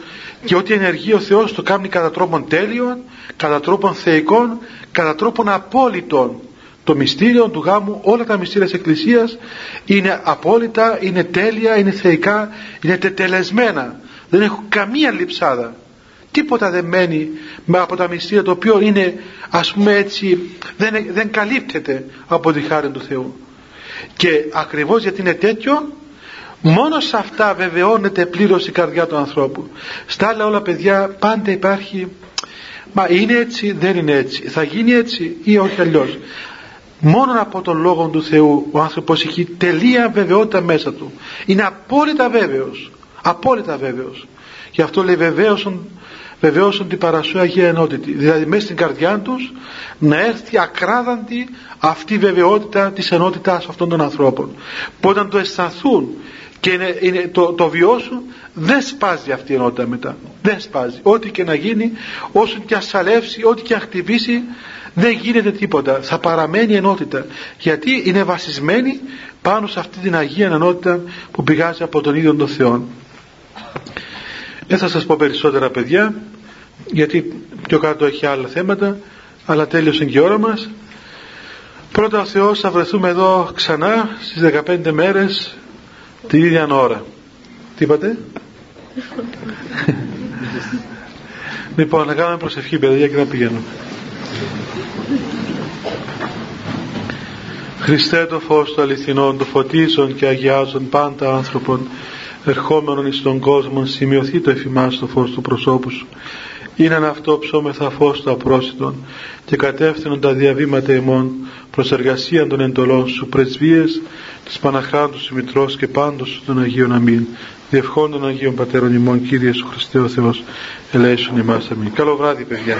και ό,τι ενεργεί ο Θεός το κάνει κατά τρόπον τέλειων κατά τρόπον θεϊκών κατά τρόπον απόλυτων το μυστήριο του γάμου όλα τα μυστήρια της Εκκλησίας είναι απόλυτα, είναι τέλεια, είναι θεϊκά είναι τετελεσμένα. Δεν έχουν καμία λειψάδα. Τίποτα δεν μένει από τα μυστήρια το οποίο είναι ας πούμε έτσι δεν, δεν καλύπτεται από τη χάρη του Θεού. Και ακριβώς γιατί είναι τέτοιο μόνο σε αυτά βεβαιώνεται πλήρως η καρδιά του ανθρώπου. Στα άλλα όλα παιδιά πάντα υπάρχει μα είναι έτσι δεν είναι έτσι θα γίνει έτσι ή όχι αλλιώς μόνο από τον Λόγο του Θεού ο άνθρωπος έχει τελεία βεβαιότητα μέσα του. Είναι απόλυτα βέβαιος. Απόλυτα βέβαιος. Γι' αυτό λέει βεβαίωσον, βεβαίωσον την παρασού Αγία Ενότητη δηλαδή μέσα στην καρδιά τους να έρθει ακράδαντη αυτή η βεβαιότητα της ενότητας αυτών των ανθρώπων. Που όταν το αισθανθούν και είναι, είναι, το, το βιώσουν δεν σπάζει αυτή η ενότητα μετά. Δεν σπάζει. Ό,τι και να γίνει όσο και ασαλεύσει ό,τι και χτυπήσει δεν γίνεται τίποτα. Θα παραμένει ενότητα. Γιατί είναι βασισμένη πάνω σε αυτή την Αγία ενότητα που πηγάζει από τον ίδιο τον Θεό. Δεν θα σας πω περισσότερα παιδιά γιατί πιο κάτω έχει άλλα θέματα αλλά τέλειωσε και η ώρα μας. Πρώτα ο Θεός θα βρεθούμε εδώ ξανά στις 15 μέρες την ίδια ώρα. Τι είπατε; Λοιπόν να κάνουμε προσευχή παιδιά και να πηγαίνουμε Χριστέ το φως του αληθινών, το φωτίζον και αγιάζον πάντα άνθρωπον, ερχόμενον εις τον κόσμο, σημειωθεί το εφημάς το φως του προσώπου σου. Είναι αυτό ψώμεθα φως του απρόσιτον και κατεύθυνον τα διαβήματα ημών προς εργασία των εντολών σου πρεσβείες της Παναχράντου Μητρός και πάντως των Αγίων Αμήν. Διευχών των Αγίων Πατέρων ημών Κύριε Σου Χριστέ ο Θεός, ελέησον εμάς αμήν. Καλό βράδυ παιδιά.